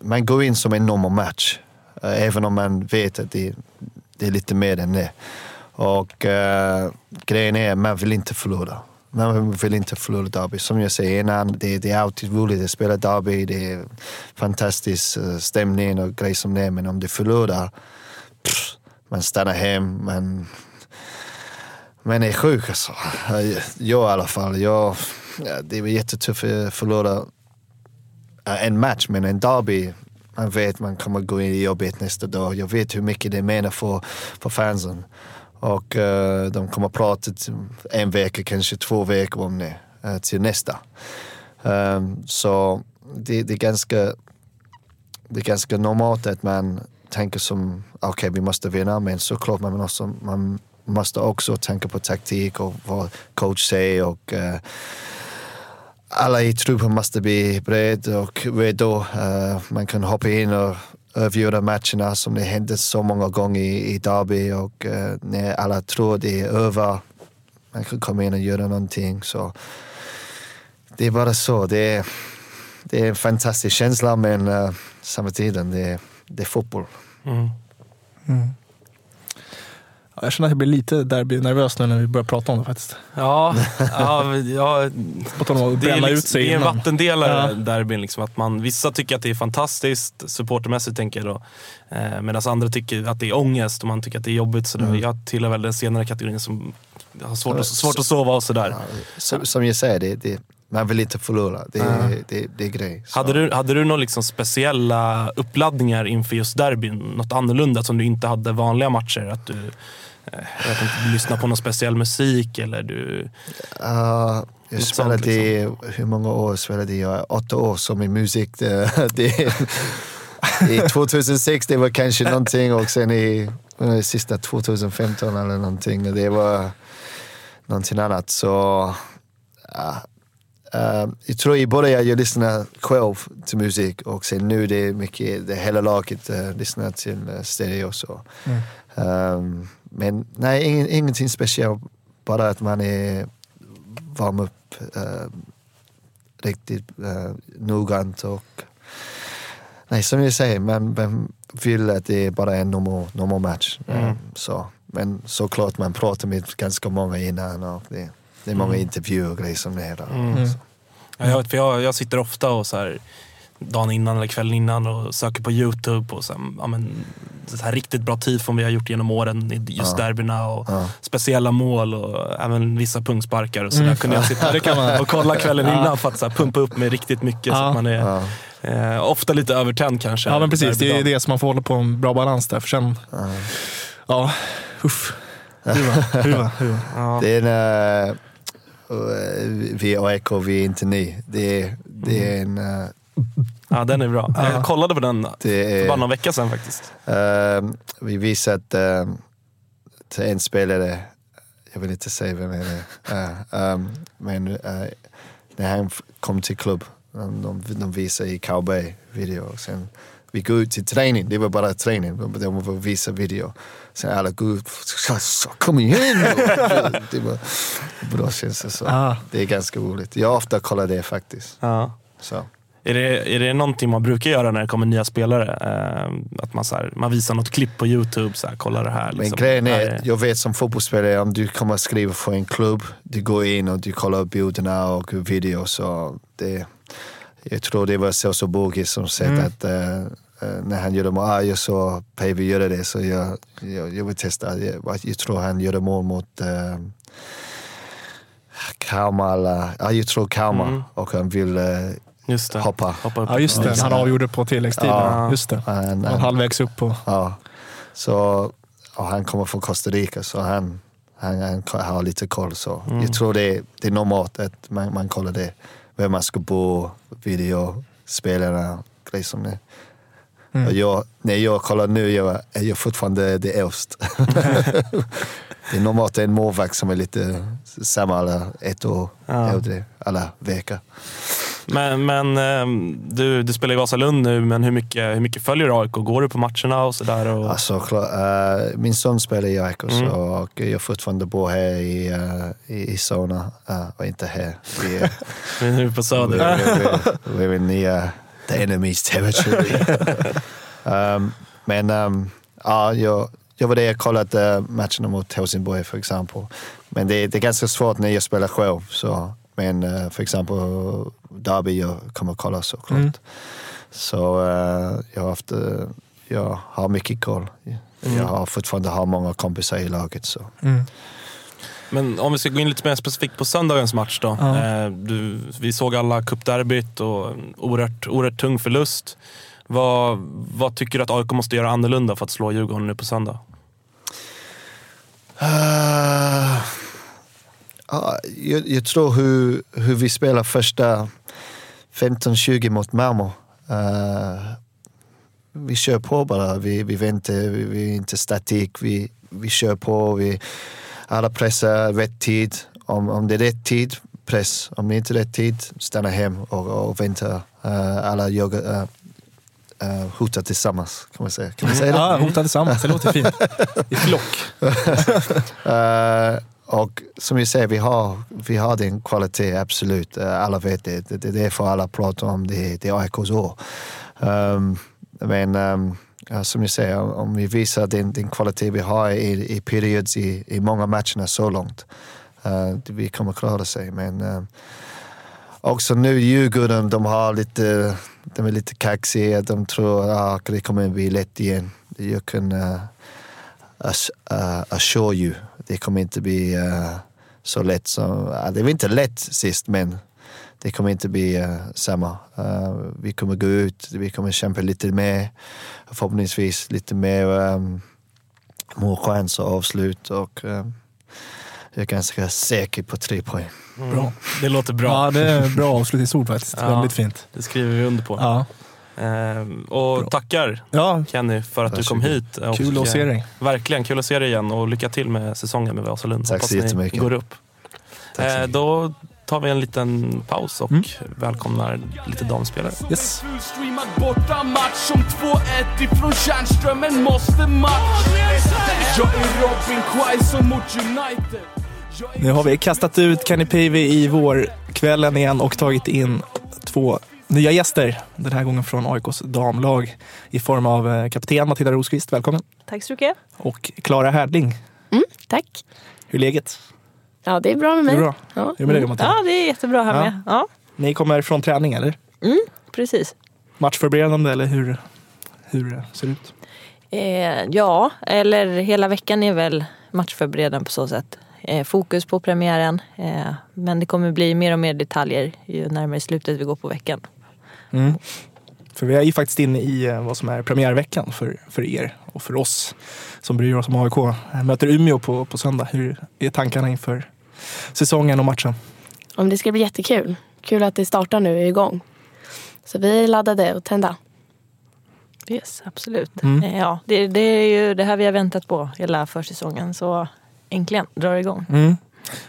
man går in som en normal match. Eh, även om man vet att det, det är lite mer än det. Och eh, grejen är, man vill inte förlora. Man vill inte förlora derby. Som jag säger innan, det, det är alltid roligt att spela derby. Det är fantastisk eh, stämning och grejer som det är. Men om du förlorar, pff, man stannar hem, man, man är sjuk alltså. Jag i alla fall. Jag, det var jättetufft att förlora eh, en match, men en derby, man vet man kommer gå in i jobbet nästa dag. Jag vet hur mycket det menar för, för fansen. Och eh, de kommer prata en vecka, kanske två veckor om det, eh, till nästa. Um, så det, det, är ganska, det är ganska normalt att man tänker som, okej vi måste vinna, men såklart man måste, man måste också tänka på taktik och vad coach säger och uh, alla i truppen måste bli beredda och redo. Uh, man kan hoppa in och avgöra matcherna som det hände så många gånger i, i derby och uh, när alla tror det är över, man kan komma in och göra någonting. Så det är bara så. Det är, det är en fantastisk känsla men uh, samtidigt det, är- det är fotboll. Ja, Jag känner att jag blir lite derby-nervös nu när vi börjar prata om det faktiskt. Ja, ja, ja På tal om att det, är liksom, ut sig det är en innan. vattendelare Ja. derbyn. Liksom, att man, vissa tycker att det är fantastiskt, supportermässigt tänker jag då. Eh, Medan andra tycker att det är ångest och man tycker att det är jobbigt. Så Mm. Jag tillhör väl den senare kategorin som har svårt, att, svårt att sova och sådär. Som, som jag säger, det, det, man vill inte förlora. Det, det, det är grej. Så- Hade du, hade du några liksom speciella uppladdningar inför just derbyn? Något annorlunda som du inte hade vanliga matcher? Att du, jag vet inte, du lyssnar på någon speciell musik eller du... Uh, jag spelade sånt, i, hur många år spelade jag? Åtta år som i musik. Det, det, I 2006 det var kanske någonting och sen i eh, sista 2015 eller någonting. Det var någonting annat. Så ja, eh, jag tror i början jag lyssnade själv till musik och sen nu det är mycket, det hela laget uh, lyssnar till uh, stereo. Så. Um, men nej, ingen, ingenting speciellt. Bara att man är varm upp uh, riktigt uh, noggrant och Nej, som jag säger, man, man vill att det är bara en normal, normal match. Um, så. Men såklart man pratar med ganska många innan och det, det är många intervjuer och grejer som det är. där. Mm. Ja, jag, vet, för jag, jag sitter ofta och så här, dagen innan eller kvällen innan och söker på Youtube och så här, ja, men, så här riktigt bra tifon vi har gjort genom åren i just derbyna och speciella mål och även vissa pungsparkar och så där kunde jag sitta det kan man. och kolla kvällen innan för att så här, pumpa upp mig riktigt mycket så Ja. att man är eh, ofta lite övertänd kanske. Ja men precis, det är det som man får hålla på en bra balans där. För sen, ja, uff. Huva, huva, huva. Det är en, uh, vi är AIK, vi är inte ni. Det är, det är en... eh, Ja, den är bra. Jag kollade på den det för är, bara någon vecka sedan faktiskt. Ehm, vi visade um, till en spelare, jag vill inte säga vem det är, uh, um, men uh, när han kom till klubb, um, de, de visade i cowboy video. Sen, vi går ut till träning, det var bara träning, de får visa video. Sen alla går ut, "Så- så, kom igen nu!" Det var bra känsla. Så. Ah. Det är ganska roligt. Jag ofta kollar det faktiskt. Ja. Så. Är det, är det någonting man brukar göra när det kommer nya spelare? Eh, att man, så här, man visar något klipp på Youtube, så här, kolla det här. Men Liksom. grejen Här är, jag vet som fotbollsspelare, om du kommer skriva för en klubb, du går in och du kollar bilderna och videos. Och det, jag tror det var Celso Bogi som sa Mm. att eh, eh, när han gjorde mål, ah, jag såg PV göra det så jag, jag, jag vill testa. Jag, jag tror han gjorde mål mot eh, ja, jag tror Kalmar Mm. och han vill eh, Just det. hoppa. Hoppa upp. Ja, just det. Han avgjorde på tilläggstid. Ja. Just det. Han, han, halvvägs upp på... ja. Så, och han kommer från Costa Rica så han, han, han har lite koll. Så Mm. Jag tror det, det är normalt att man, man kollar det. Vem man ska bo, video, spelarna, grejer som det. Mm. Och jag, när jag kollar nu jag, är jag fortfarande det äldst. det är normalt en målvakt som är lite samma, eller ett år Ja. äldre, alla veckor. Men, men ehm, du, du spelar i Vasalund nu, men hur mycket, hur mycket följer AIK? Går du på matcherna och sådär? Och... Alltså, eh, min son spelar i AIK Mm. så, och jag fortfarande bor här i, eh, i, i Solna. eh, och inte här. Vi är, Men nu på vi, Söder? vi, vi, vi är uh, the enemy's territory. um, men um, ja, jag, jag var där och kollade uh, matcherna mot Helsingborg för exempel. Men det, det är ganska svårt när jag spelar själv. Så, men uh, för exempel Derby jag kommer kolla såklart. Mm. Så uh, jag, har haft, uh, jag har mycket koll. Jag har fortfarande har många kompisar i laget. Så. Mm. Men om vi ska gå in lite mer specifikt på söndagens match då. Ja. Du, vi såg alla cupderbyt och oerhört, oerhört tung förlust. Vad, vad tycker du att AIK måste göra annorlunda för att slå Djurgården nu på söndag? Uh, ja, jag, jag tror hur, hur vi spelar första 15-20 mot Malmö. Uh, vi kör på bara. Vi, vi väntar, vi, vi är inte statik. Vi, vi kör på. Vi, alla pressar rätt tid. Om, om det är rätt tid, press. Om det inte är rätt tid, stanna hem och, och vänta. Uh, alla yoga, uh, uh, hotar tillsammans, kan man säga. Kan man säga det? Ja, hota tillsammans. Det låter fint. I flock. Eh, och som jag säger, vi har, vi har den kvalitet, absolut. Eh, alla vet det. Det, det, det är för alla pratar om det. Det är AIKs år. Um, men um, ja, som jag säger, om- om vi visar den, den kvalitet vi har i, i periods i, i många matcherna så långt, uh, vi kommer klara sig. Men um, också nu Djurgården, de har lite, de är lite kaxiga. De tror att det kommer bli lätt igen. Jag kan uh, assure you, det kommer inte bli uh, så lätt som... Uh, det var inte lätt sist, men det kommer inte bli uh, samma. Uh, vi kommer gå ut, vi kommer kämpa lite mer. Förhoppningsvis lite mer um, målchans och avslut. Och, um, jag är ganska säker på tre poäng. Bra. Det låter bra. Ja, det är bra avslutningsord faktiskt. Ja. Väldigt fint. Det skriver vi under på. Ja, Ehm, och Bra. tackar ja Kenny för att du kom hit. Och, kul att se dig. Verkligen, kul att se dig igen och lycka till med säsongen med Vasalund. Tack Hoppas så ni jättemycket. går upp. Tack Eh, då tar vi en liten paus och Mm. välkomnar lite damspelare. Yes. Fullstreamad borta match som 2-1 ifrån Tjärnströmen måste match Jag är Robin Quaison mot United Jag är Nu har vi kastat ut Kenny Pavey i vårkvällen igen och tagit in två nya gäster. Den här gången från AIKs damlag i form av eh, kapten Matilda Rosqvist, välkommen. Tack så mycket. Och Klara Härdling. Tack. Hur är läget? Ja, det är bra med Det mig. är bra. Ja. Hur är det med dig, Matilda? Ja, det är jättebra här Ja. med. Ja, Ni kommer från träning eller? precis. Matchförberedande eller hur, hur ser det ut? Eh, ja, eller hela veckan är väl matchförberedande på så sätt. Eh, fokus på premiären. Eh, men det kommer bli mer och mer detaljer ju närmare slutet vi går på veckan. Mm. För vi är ju faktiskt inne i eh, vad som är premiärveckan för, för er och för oss som bryr oss om AIK. Möter Umeå på, på söndag. Hur är tankarna inför säsongen och matchen? Om det ska bli jättekul. Kul att det startar nu och är igång. Så vi är laddade och tända. Yes, absolut. Mm. Eh, ja, det, det är ju det här vi har väntat på hela försäsongen. Så äntligen drar det igång. Mm.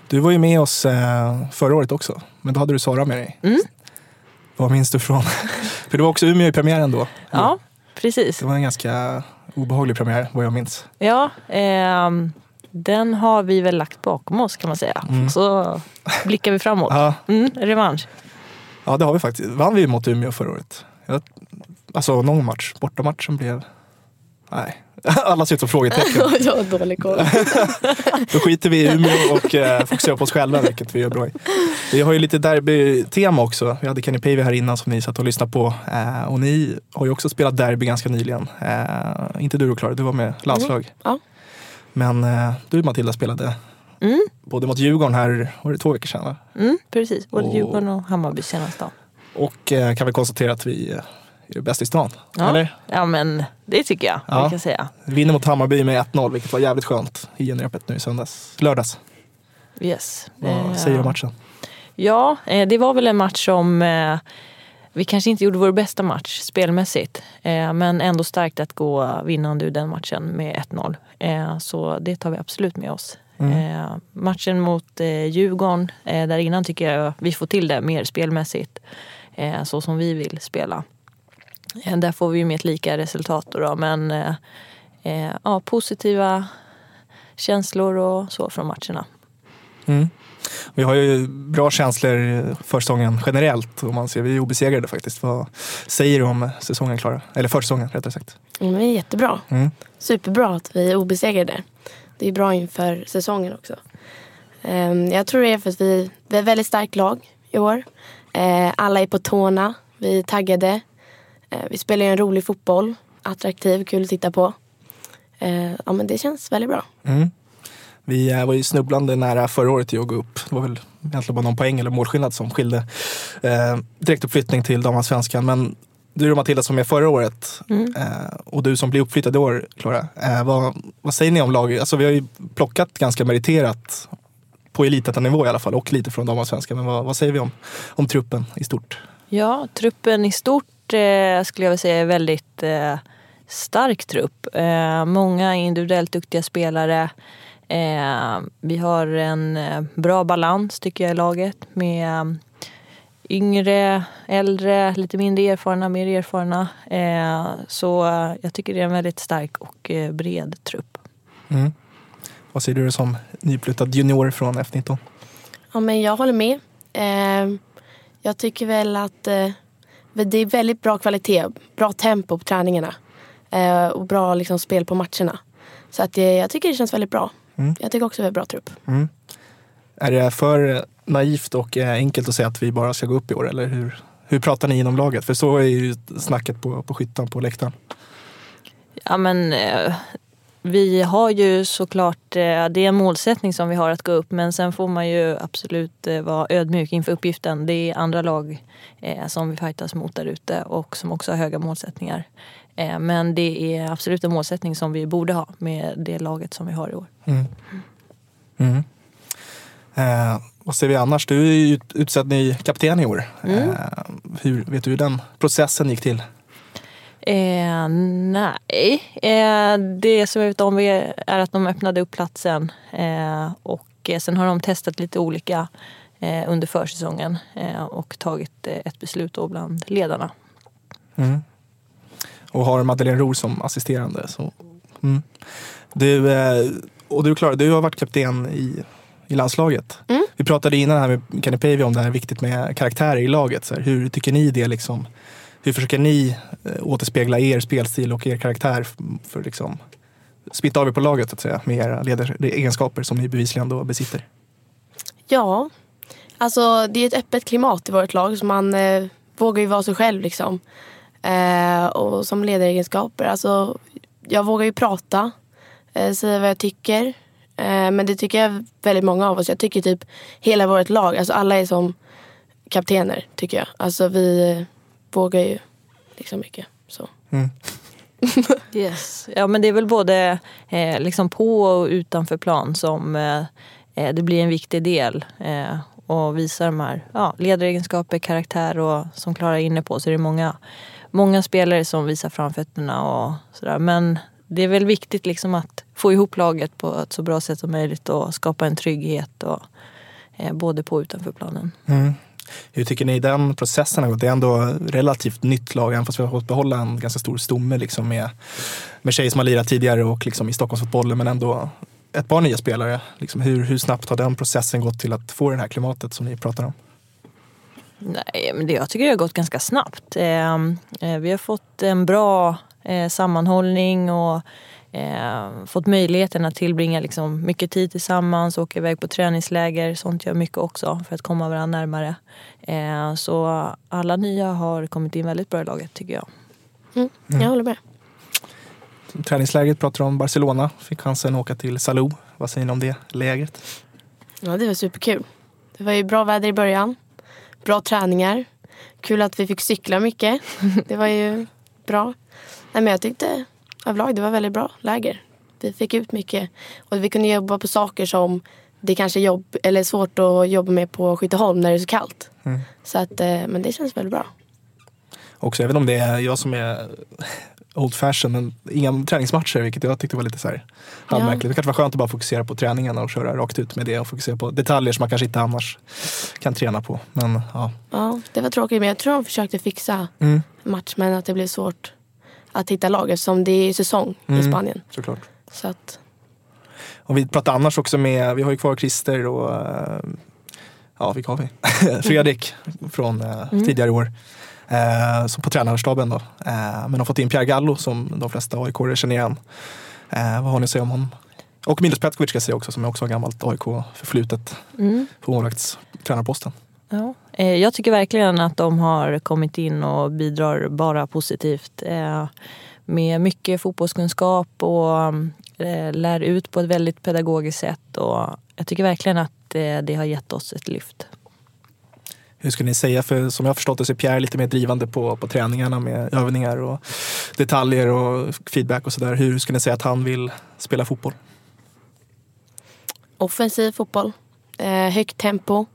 Du var ju med oss eh, förra året också, men då hade du Sara med dig. Mm. Vad minns du från? För det var också Umeå i premiären då. Ja, precis. Det var en ganska obehaglig premiär vad jag minns. Ja, ehm, den har vi väl lagt bakom oss kan man säga. Mm. Så blickar vi framåt. Ja, Mm, revansch. ja det har vi faktiskt. Vann vi mot Umeå förra året? Jag, alltså någon match. Bortamatchen blev... Nej, Alla ser ut som frågetecken. jag har dålig koll. Då skiter vi i Umeå och eh, fokuserar på oss själva, vilket vi gör bra i. Vi har ju lite derby-tema också. Vi hade Kenny Pavey här innan som ni satt och lyssnade på. Eh, och ni har ju också spelat derby ganska nyligen. Eh, inte du då Klara, du var med landslag. Ja. Men du Matilda spelade Mm, både mot Djurgården här, var det två veckor sedan va? mm, precis, både Och- Djurgården och Hammarby senast då. Och kan vi konstatera att vi är bäst i stan. Ja. Eller? Ja men det tycker jag, Ja. kan säga. Vinner mot Hammarby med 1-0, vilket var jävligt skönt i genrepet nu i söndags. Lördags. Yes. Vad Eh, säger du om matchen? Ja, eh, det var väl en match som eh, vi kanske inte gjorde vår bästa match spelmässigt. Eh, men ändå starkt att gå vinnande ur den matchen med 1-0. Eh, så det tar vi absolut med oss. Eh, matchen mot Djurgården, där innan tycker jag vi får till det mer spelmässigt. Så som vi vill spela. Eh, där får vi med ett lika resultat då, då men eh, eh, ja, positiva känslor och så från matcherna. Mm. Vi har ju bra känslor för säsongen generellt. Om man ser, vi är obesegrade faktiskt. Vad säger du om säsongen Klara? Eller försäsongen rättare sagt. Mm, det är jättebra. Mm. Superbra att vi är obesegrade. Det är bra inför säsongen också. Ehm, Jag tror det är för att vi, vi är ett väldigt starkt lag i år. Eh, Alla är på tårna. Vi är taggade. Eh, Vi spelar ju en rolig fotboll. Attraktiv, kul att titta på. Eh, Ja, men det känns väldigt bra. Mm. Vi eh, var ju snubblande nära förra året i att gå upp. Det var väl egentligen bara någon poäng eller målskillnad som skilde eh, direktuppflyttning till damallsvenskan. Men du och Matilda som är förra året Mm. eh, och du som blir uppflyttad i år, Klara. Eh, vad, vad säger ni om laget? Alltså, vi har ju plockat ganska meriterat på elitettanivå i alla fall och lite från damallsvenskan. Men vad, vad säger vi om, om truppen i stort? Ja, truppen i stort skulle jag vilja säga är väldigt eh, stark trupp. Eh, många individuellt duktiga spelare. Eh, vi har en eh, bra balans tycker jag i laget med eh, yngre, äldre, lite mindre erfarna, mer erfarna. Eh, så eh, jag tycker det är en väldigt stark och eh, bred trupp. Mm. Vad säger du som nyflyttad junior från F19? Ja, men jag håller med. Eh, jag tycker väl att eh, det är väldigt bra kvalitet, bra tempo på träningarna eh, och bra liksom, spel på matcherna. Så att, eh, jag tycker det känns väldigt bra. Mm. Jag tycker också det är bra trupp. Mm. Är det för naivt och eh, enkelt att säga att vi bara ska gå upp i år? Eller hur, hur pratar ni inom laget? För så är ju snacket på, på skyttan på läktaren. Ja, men, eh, vi har ju såklart, eh, det är en målsättning som vi har att gå upp men sen får man ju absolut eh, vara ödmjuk inför uppgiften. Det är andra lag eh, som vi fightas mot där ute och som också har höga målsättningar. Men det är absolut en målsättning som vi borde ha med det laget som vi har i år. Mm. Mm. Eh, vad säger vi annars? Du är ju ut- utsedd ny kapten i år. Mm. Eh, hur, vet du hur den processen gick till? Eh, nej, eh, det som jag vet om är är att de öppnade upp platsen eh, och eh, sen har de testat lite olika eh, under försäsongen eh, och tagit eh, ett beslut då bland ledarna. Mm. Och har Madeleine Rohr som assisterande. Så, mm. du, eh, och du Klara, du har varit kapten i, i landslaget. Mm. Vi pratade innan här med Kenny Pavey om det här viktigt med karaktärer i laget. Så här, hur tycker ni det liksom? Hur försöker ni eh, återspegla er spelstil och er karaktär för för liksom smitta av er på laget så att säga med era ledaregenskaper? som ni bevisligen då besitter? Ja, alltså det är ett öppet klimat i vårt lag så man eh, vågar ju vara sig själv liksom. Eh, och som ledaregenskaper, alltså jag vågar ju prata, eh, säga vad jag tycker. Eh, men det tycker jag väldigt många av oss. Jag tycker typ hela vårt lag, alltså alla är som kaptener tycker jag. Alltså vi vågar ju liksom mycket. Så. Mm. Yes. Ja men det är väl både eh, liksom på och utanför plan som eh, eh, det blir en viktig del. Eh, och visa de här ja, ledaregenskaper, karaktär och som Klara är inne på så är det många, många spelare som visar framfötterna och sådär. Men det är väl viktigt liksom att få ihop laget på ett så bra sätt som möjligt och skapa en trygghet och, eh, både på och utanför planen. Mm. Hur tycker ni den processen har gått? Det är ändå relativt nytt lag, även fast vi har fått behålla en ganska stor stomme liksom med, med tjejer som har lirat tidigare och liksom i Stockholmsfotbollen, men ändå ett par nya spelare. Liksom hur, hur snabbt har den processen gått till att få det här klimatet som ni pratar om? Nej, men det, jag tycker det har gått ganska snabbt. Ehm, eh, vi har fått en bra eh, sammanhållning och eh, fått möjligheten att tillbringa liksom mycket tid tillsammans, åka iväg på träningsläger. Sånt gör mycket också för att komma varandra närmare. Eh, så alla nya har kommit in väldigt bra i laget tycker jag. Mm, jag håller med. Träningsläget pratar om Barcelona. Fick chansen att åka till Salou. Vad säger ni om det lägret? Ja, det var superkul. Det var ju bra väder i början. Bra träningar. Kul att vi fick cykla mycket. Det var ju bra. Nej, men jag tyckte överlag det var väldigt bra läger. Vi fick ut mycket och vi kunde jobba på saker som det kanske är jobb, eller svårt att jobba med på Skytteholm när det är så kallt. Mm. Så att, eh, men det känns väldigt bra. Också, även om det är jag som är old fashion, men inga träningsmatcher vilket jag tyckte var lite så här halvmärkligt. Det kanske var skönt att bara fokusera på träningen och köra rakt ut med det och fokusera på detaljer som man kanske inte annars kan träna på. Men, ja. Ja, det var tråkigt men jag tror de försökte fixa Mm. match men att det blev svårt att hitta lag eftersom det är säsong i Mm. Spanien. Såklart. Så att, Och vi pratar annars också med, vi har ju kvar Christer och eh, ja, vilka har vi? Fredrik från eh, Mm. tidigare år. Eh, som på tränarstaben då. Eh, men har fått in Pierre Gallo som de flesta aik känner igen. Eh, vad har ni att säga om honom? Och Milos Petkovic ska jag säga också som är också har gammalt AIK-förflutet Mm. på målvaktstränarposten. Ja. Eh, Jag tycker verkligen att de har kommit in och bidrar bara positivt. eh, Med mycket fotbollskunskap och eh, lär ut på ett väldigt pedagogiskt sätt. Och jag tycker verkligen att det har gett oss ett lyft. Hur skulle ni säga? För som jag har förstått det så är Pierre lite mer drivande på, på träningarna med övningar och detaljer och feedback och sådär. Hur skulle ni säga att han vill spela fotboll? offensiv fotboll. Eh, högt tempo.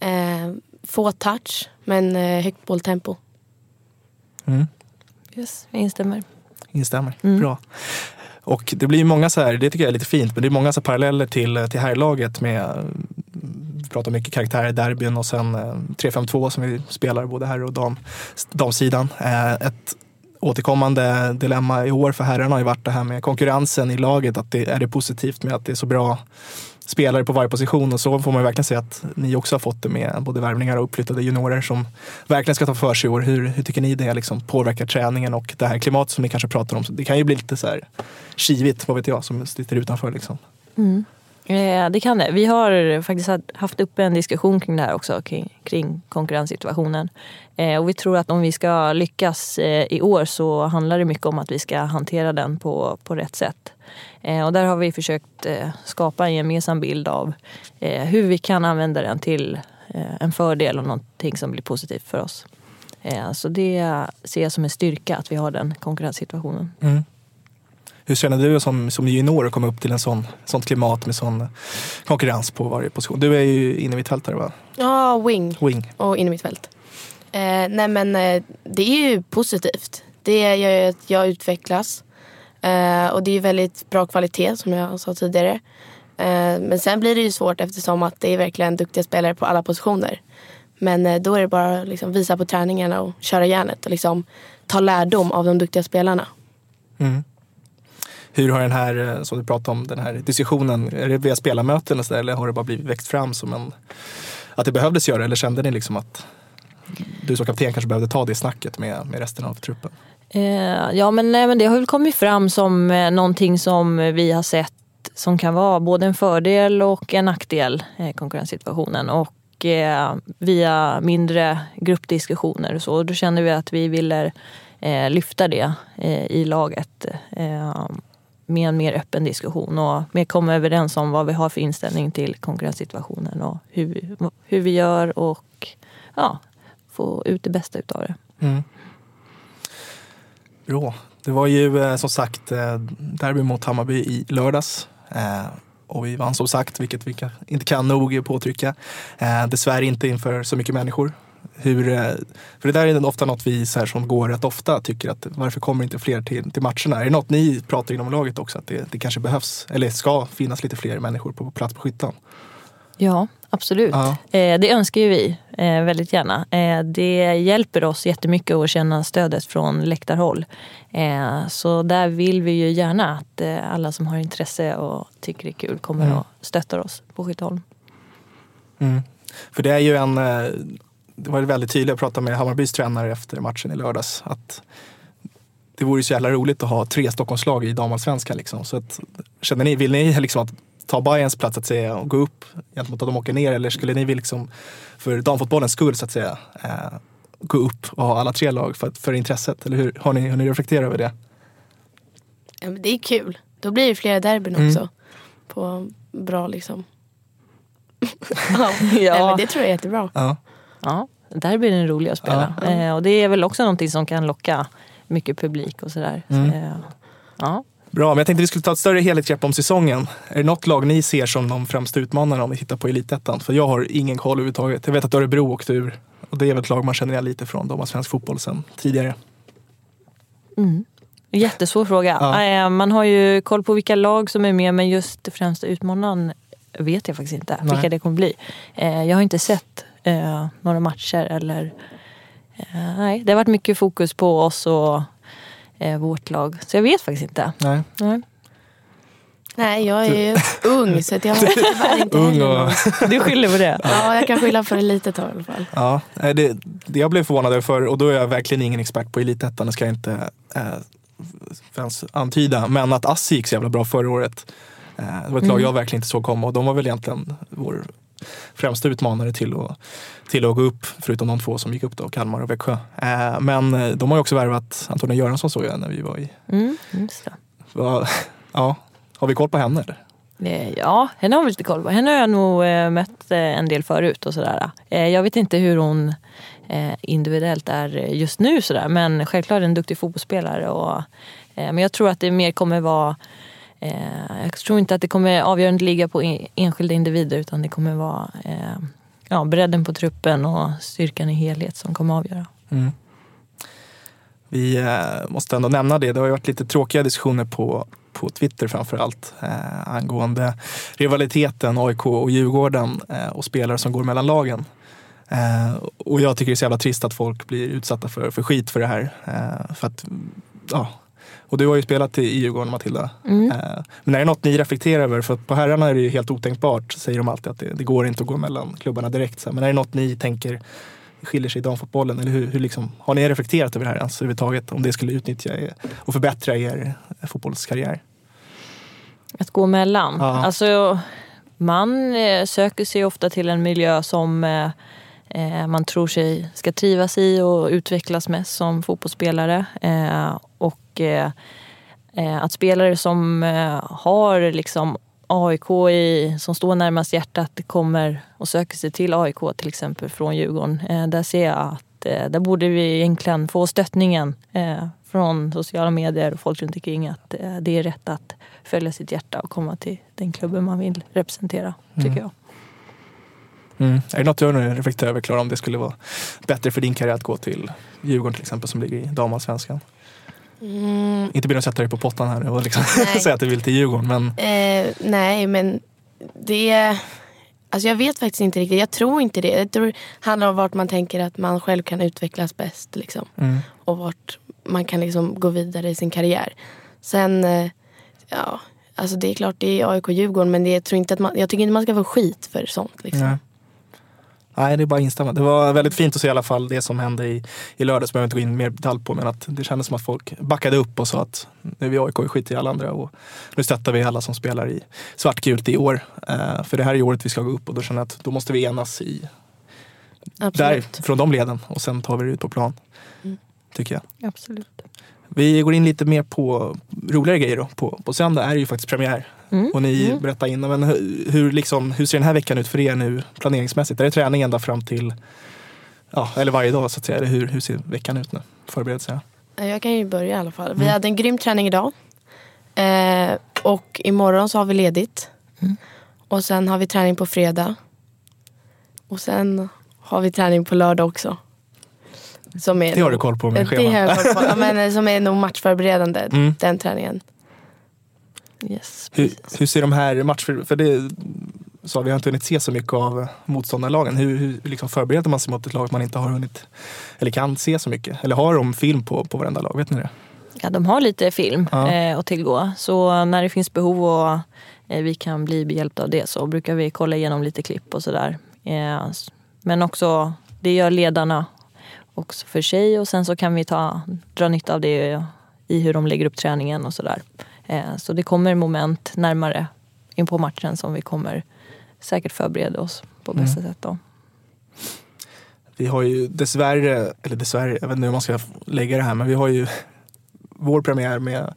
Eh, få touch men eh, högt bolltempo. Mm. Yes, jag instämmer. Instämmer. Mm. Bra. Och det blir ju många så här, det tycker jag är lite fint, men det är många så här paralleller till, till herrlaget med, mm, vi pratar mycket karaktärer i derbyn och sen eh, 3-5-2 som vi spelar både herr och dam, damsidan. Eh, ett återkommande dilemma i år för herrarna har ju varit det här med konkurrensen i laget. Att det, är det positivt med att det är så bra spelare på varje position och så får man verkligen säga att ni också har fått det med både värvningar och uppflyttade juniorer som verkligen ska ta för sig i år. Hur, hur tycker ni det liksom påverkar träningen och det här klimatet som ni kanske pratar om? Det kan ju bli lite så här kivigt, vad vet jag, som sitter utanför liksom. Mm. Eh, det kan det. Vi har faktiskt haft uppe en diskussion kring det här också, kring, kring konkurrenssituationen. Eh, och vi tror att om vi ska lyckas eh, i år så handlar det mycket om att vi ska hantera den på, på rätt sätt. Eh, och där har vi försökt eh, skapa en gemensam bild av eh, hur vi kan använda den till en fördel och någonting som blir positivt för oss. Så det ser jag som en styrka att vi har den konkurrenssituationen. Mm. Hur känner du som, som junior att komma upp till en sån, sånt klimat med sån konkurrens på varje position? Du är ju inne vid fältare va? Ja, wing Wing. och in i mitt fält. Eh, nej men eh, det är ju positivt. Det gör ju att jag utvecklas. Eh, och det är ju väldigt bra kvalitet som jag sa tidigare. Eh, men sen blir det ju svårt eftersom att det är verkligen duktiga spelare på alla positioner. Men eh, då är det bara att liksom visa på träningarna och köra järnet och liksom ta lärdom av de duktiga spelarna. Mm. Hur har den här, eh, som du pratade om, den här diskussionen, är det via spelarmöten och så där, eller har det bara blivit växt fram som en, att det behövdes göra eller kände ni liksom att du som kapten kanske behövde ta det snacket med, med resten av truppen? Eh, ja men, nej, men det har väl kommit fram som eh, någonting som vi har sett som kan vara både en fördel och en nackdel i konkurrenssituationen. Och eh, via mindre gruppdiskussioner och så, då kände vi att vi ville eh, lyfta det eh, i laget. Med en mer öppen diskussion och mer komma överens om vad vi har för inställning till konkurrenssituationen och hur, vi- hur vi gör och ja, få ut det bästa utav det. Mm. Bra. Det var ju eh, som sagt eh, derby mot Hammarby i lördags. Eh, och vi vann som sagt, vilket vi inte kan nog påtrycka. Dessvärre inte inför så mycket människor. Hur, eh, för det där är ofta något vi så här, som går rätt ofta tycker att varför kommer inte fler till, till matcherna? Är det något ni pratar inom laget också? Att det, det kanske behövs eller ska finnas lite fler människor på plats på skyttan? Ja, absolut. Ja. Eh, det önskar ju vi eh, väldigt gärna. Eh, det hjälper oss jättemycket att känna stödet från läktarhåll. Eh, så där vill vi ju gärna att eh, alla som har intresse och tycker det är kul kommer Mm. och stöttar oss på Skytteholm. Mm. För det är ju en, det var väldigt tydligt, jag pratade med Hammarbys tränare efter matchen i lördags, att det vore så jävla roligt att ha tre Stockholmslag i damallsvenskan. Liksom. Så att, känner ni, vill ni liksom att ta Bayerns plats att säga, och gå upp gentemot att de åker ner? Eller skulle ni vilja, liksom, för damfotbollens skull, så att säga, eh, gå upp och ha alla tre lag för, för intresset? Eller hur? Har ni, har ni reflekterat över det? Ja, men det är kul. Då blir det flera derbyn Mm. också. På bra liksom. ja. Nej, Ja. men det tror jag är jättebra. Ja. Ja, där blir den rolig att spela. Ja. Eh, och det är väl också någonting som kan locka mycket publik och sådär. Mm. Så, eh, ja. Bra, men jag tänkte vi skulle ta ett större helhetsgrepp om säsongen. Är det något lag ni ser som de främsta utmanarna om vi tittar på elitettan? För jag har ingen koll överhuvudtaget. Jag vet att Örebro åkte ur och det är väl ett lag man känner igen lite från. De har svensk fotboll sedan tidigare. Mm. Jättesvår fråga. Ja. Eh, Man har ju koll på vilka lag som är med men just främsta utmanaren vet jag faktiskt inte Nej. vilka det kommer bli. Eh, Jag har inte sett eh, några matcher eller... eh, Nej, det har varit mycket fokus på oss och eh, vårt lag. Så jag vet faktiskt inte. Nej. Nej. Nej, jag är ju ung så jag har tyvärr inte Ung och... någon. Du skyller på det? Ja, jag kan skylla för det lite tag i alla fall. Ja, det, det jag blev förvånad över, för, och då är jag verkligen ingen expert på elitettan, det ska jag inte eh, ens antyda. Men att Assi gick så jävla bra förra året. Eh, det var ett lag Mm. jag verkligen inte såg komma och de var väl egentligen vår främsta utmanare till att, till att gå upp, förutom de två som gick upp då, Kalmar och Växjö. Eh, men eh, de har ju också värvat Antonija Göransson såg jag när vi var i... Mm. Var, ja, har vi koll på henne eller? Eh, Ja, henne har vi lite koll på. Henne har jag nog eh, mött en del förut och sådär. Jag vet inte hur hon individuellt är just nu sådär. Men självklart är en duktig fotbollsspelare. Och, men jag tror att det mer kommer vara Eh, jag tror inte att det kommer avgörande ligga på enskilda individer utan det kommer vara eh, ja, bredden på truppen och styrkan i helhet som kommer avgöra. Mm. Vi eh, måste ändå nämna det. Det har ju varit lite tråkiga diskussioner på, på Twitter framför allt eh, angående rivaliteten AIK och Djurgården eh, och spelare som går mellan lagen. Eh, och jag tycker det är så jävla trist att folk blir utsatta för, för skit för det här. Eh, för att, ja. Och du har ju spelat i Djurgården Matilda. Mm. Eh, men är det något ni reflekterar över? För på herrarna är det ju helt otänkbart, säger de alltid, att det, det går inte att gå mellan klubbarna direkt. Men är det något ni tänker skiljer sig i damfotbollen? Eller hur, hur liksom, har ni reflekterat över det här ens överhuvudtaget? Om det skulle utnyttja er och förbättra er fotbollskarriär? Att gå emellan. Ja. Alltså, man eh, söker sig ofta till en miljö som eh, eh, man tror sig ska trivas i och utvecklas mest som fotbollsspelare. Eh, och eh, eh, att spelare som eh, har liksom AIK i, som står närmast hjärtat kommer och söker sig till AIK till exempel från Djurgården. Eh, där ser jag att eh, där borde vi egentligen få stöttningen eh, från sociala medier och folk runt omkring att eh, det är rätt att följa sitt hjärta och komma till den klubben man vill representera, tycker Mm. jag. Mm. Är det något du nu reflekterat över Klara, om det skulle vara bättre för din karriär att gå till Djurgården till exempel som ligger i damallsvenskan? Mm, Inte bero att sätta dig på pottan här och liksom säga att du vill till Djurgården men eh, nej, men det... Alltså jag vet faktiskt inte riktigt. Jag tror inte det. Jag tror det handlar om vart man tänker att man själv kan utvecklas bäst. Liksom. mm. Och vart man kan liksom gå vidare i sin karriär. Sen, eh, ja, alltså det är klart det är AIK Djurgården men det, jag, tror inte att man, jag tycker inte man ska få skit för sånt. Liksom. Nej. Det är bara att instämma. Det var väldigt fint att se i alla fall det som hände i, i lördags. behöver inte gå in mer detalj på, men att det kändes som att folk backade upp och sa att nu är vi AIK och skit i alla andra och nu stöttar vi alla som spelar i svartgult i år. Eh, för det här är året vi ska gå upp och då känner jag att då måste vi enas i, där, från de leden och sen tar vi det ut på plan. Mm. Tycker jag. Absolut. Vi går in lite mer på roligare grejer då. På, på söndag är det ju faktiskt premiär. Mm. Och ni Mm. berättar innan, men hur, hur, liksom, hur ser den här veckan ut för er nu planeringsmässigt? Är det träning ända fram till, ja, eller varje dag så att säga? Eller hur, hur ser veckan ut nu? Förberedelserna? Ja, Jag kan ju börja i alla fall. Vi Mm. hade en grym träning idag. Eh, och imorgon så har vi ledigt. Mm. Och sen har vi träning på fredag. Och sen har vi träning på lördag också. Som är Det har du koll på med Eh, Det har scheman. jag koll på. Ja, men, eh, som är nog matchförberedande, Mm. den träningen. Yes. Hur, hur ser de här matcherna, för det sa vi har inte hunnit se så mycket av motståndarlagen. Hur, hur liksom förbereder man sig mot ett lag man inte har hunnit, eller kan se så mycket? Eller har de film på, på varenda lag? Vet ni det? Ja, de har lite film Ja. eh, att tillgå. Så när det finns behov och eh, vi kan bli behjälpta av det så brukar vi kolla igenom lite klipp och sådär. Eh, men också, det gör ledarna också för sig och sen så kan vi ta, dra nytta av det i hur de lägger upp träningen och sådär. Eh, så det kommer moment närmare in på matchen som vi kommer säkert förbereda oss på bästa sätt då. Vi har ju dessvärre, eller dessvärre, jag vet inte hur man ska lägga det här, men vi har ju vår premiär med,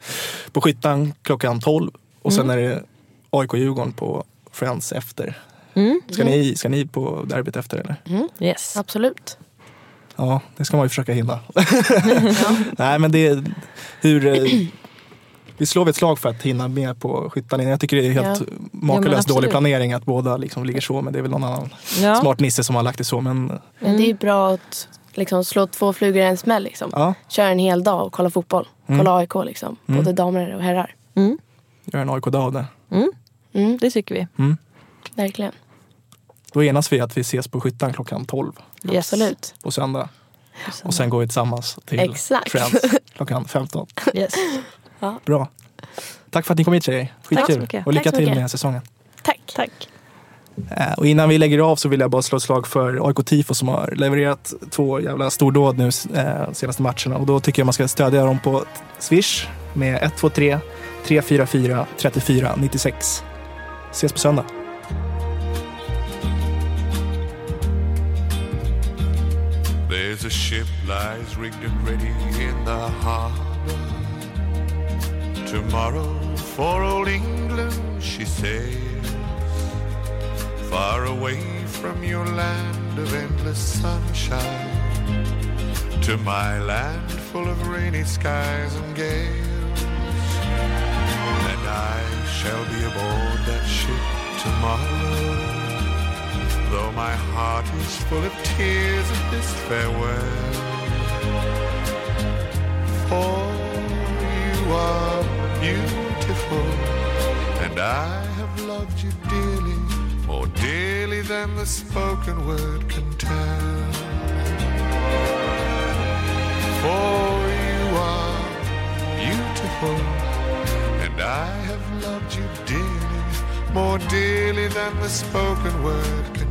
på Skyttan klockan 12 och sen är det AIK-Djurgården på Friends efter. Mm. Ska, ni, ska ni på derbyt efter eller? Yes. Absolut. Ja, det ska man ju försöka hinna. Nej, men det är hur... Vi slår ett slag för att hinna med på Skyttan. Jag tycker det är helt Ja. makalöst absolut. dålig planering att båda liksom ligger så. Men det är väl någon annan Ja. smart nisse som har lagt det så. Men Men det är bra att liksom, slå två flugor i en smäll. Liksom. ja, Köra en hel dag och kolla fotboll. Kolla AIK liksom. Både damer och herrar. Mm. gör en AIK-dag av det. Mm, Det tycker vi. verkligen. Då enas vi att vi ses på Skyttan klockan 12 Yes. Absolut. på söndag. Och sen går vi tillsammans till Exakt. Friends klockan 15. Yes. Bra. Tack för att ni kom hit tjejer. Skitkul. Och lycka till med säsongen. Tack. Tack. Eh, Och innan vi lägger av så vill jag bara slå ett slag för AIK Tifo som har levererat två jävla stordåd nu eh, senaste matcherna. Och då tycker jag man ska stödja dem på Swish med 123 344 34 96. Ses på söndag. There's a ship lies rigged and ready in the harbor. Tomorrow for old England she sails, far away from your land of endless sunshine, to my land full of rainy skies and gales. And I shall be aboard that ship tomorrow. Though my heart is full of tears at this farewell For you are beautiful. And I have loved you dearly More dearly than the spoken word can tell. For you are beautiful And I have loved you dearly More dearly than the spoken word can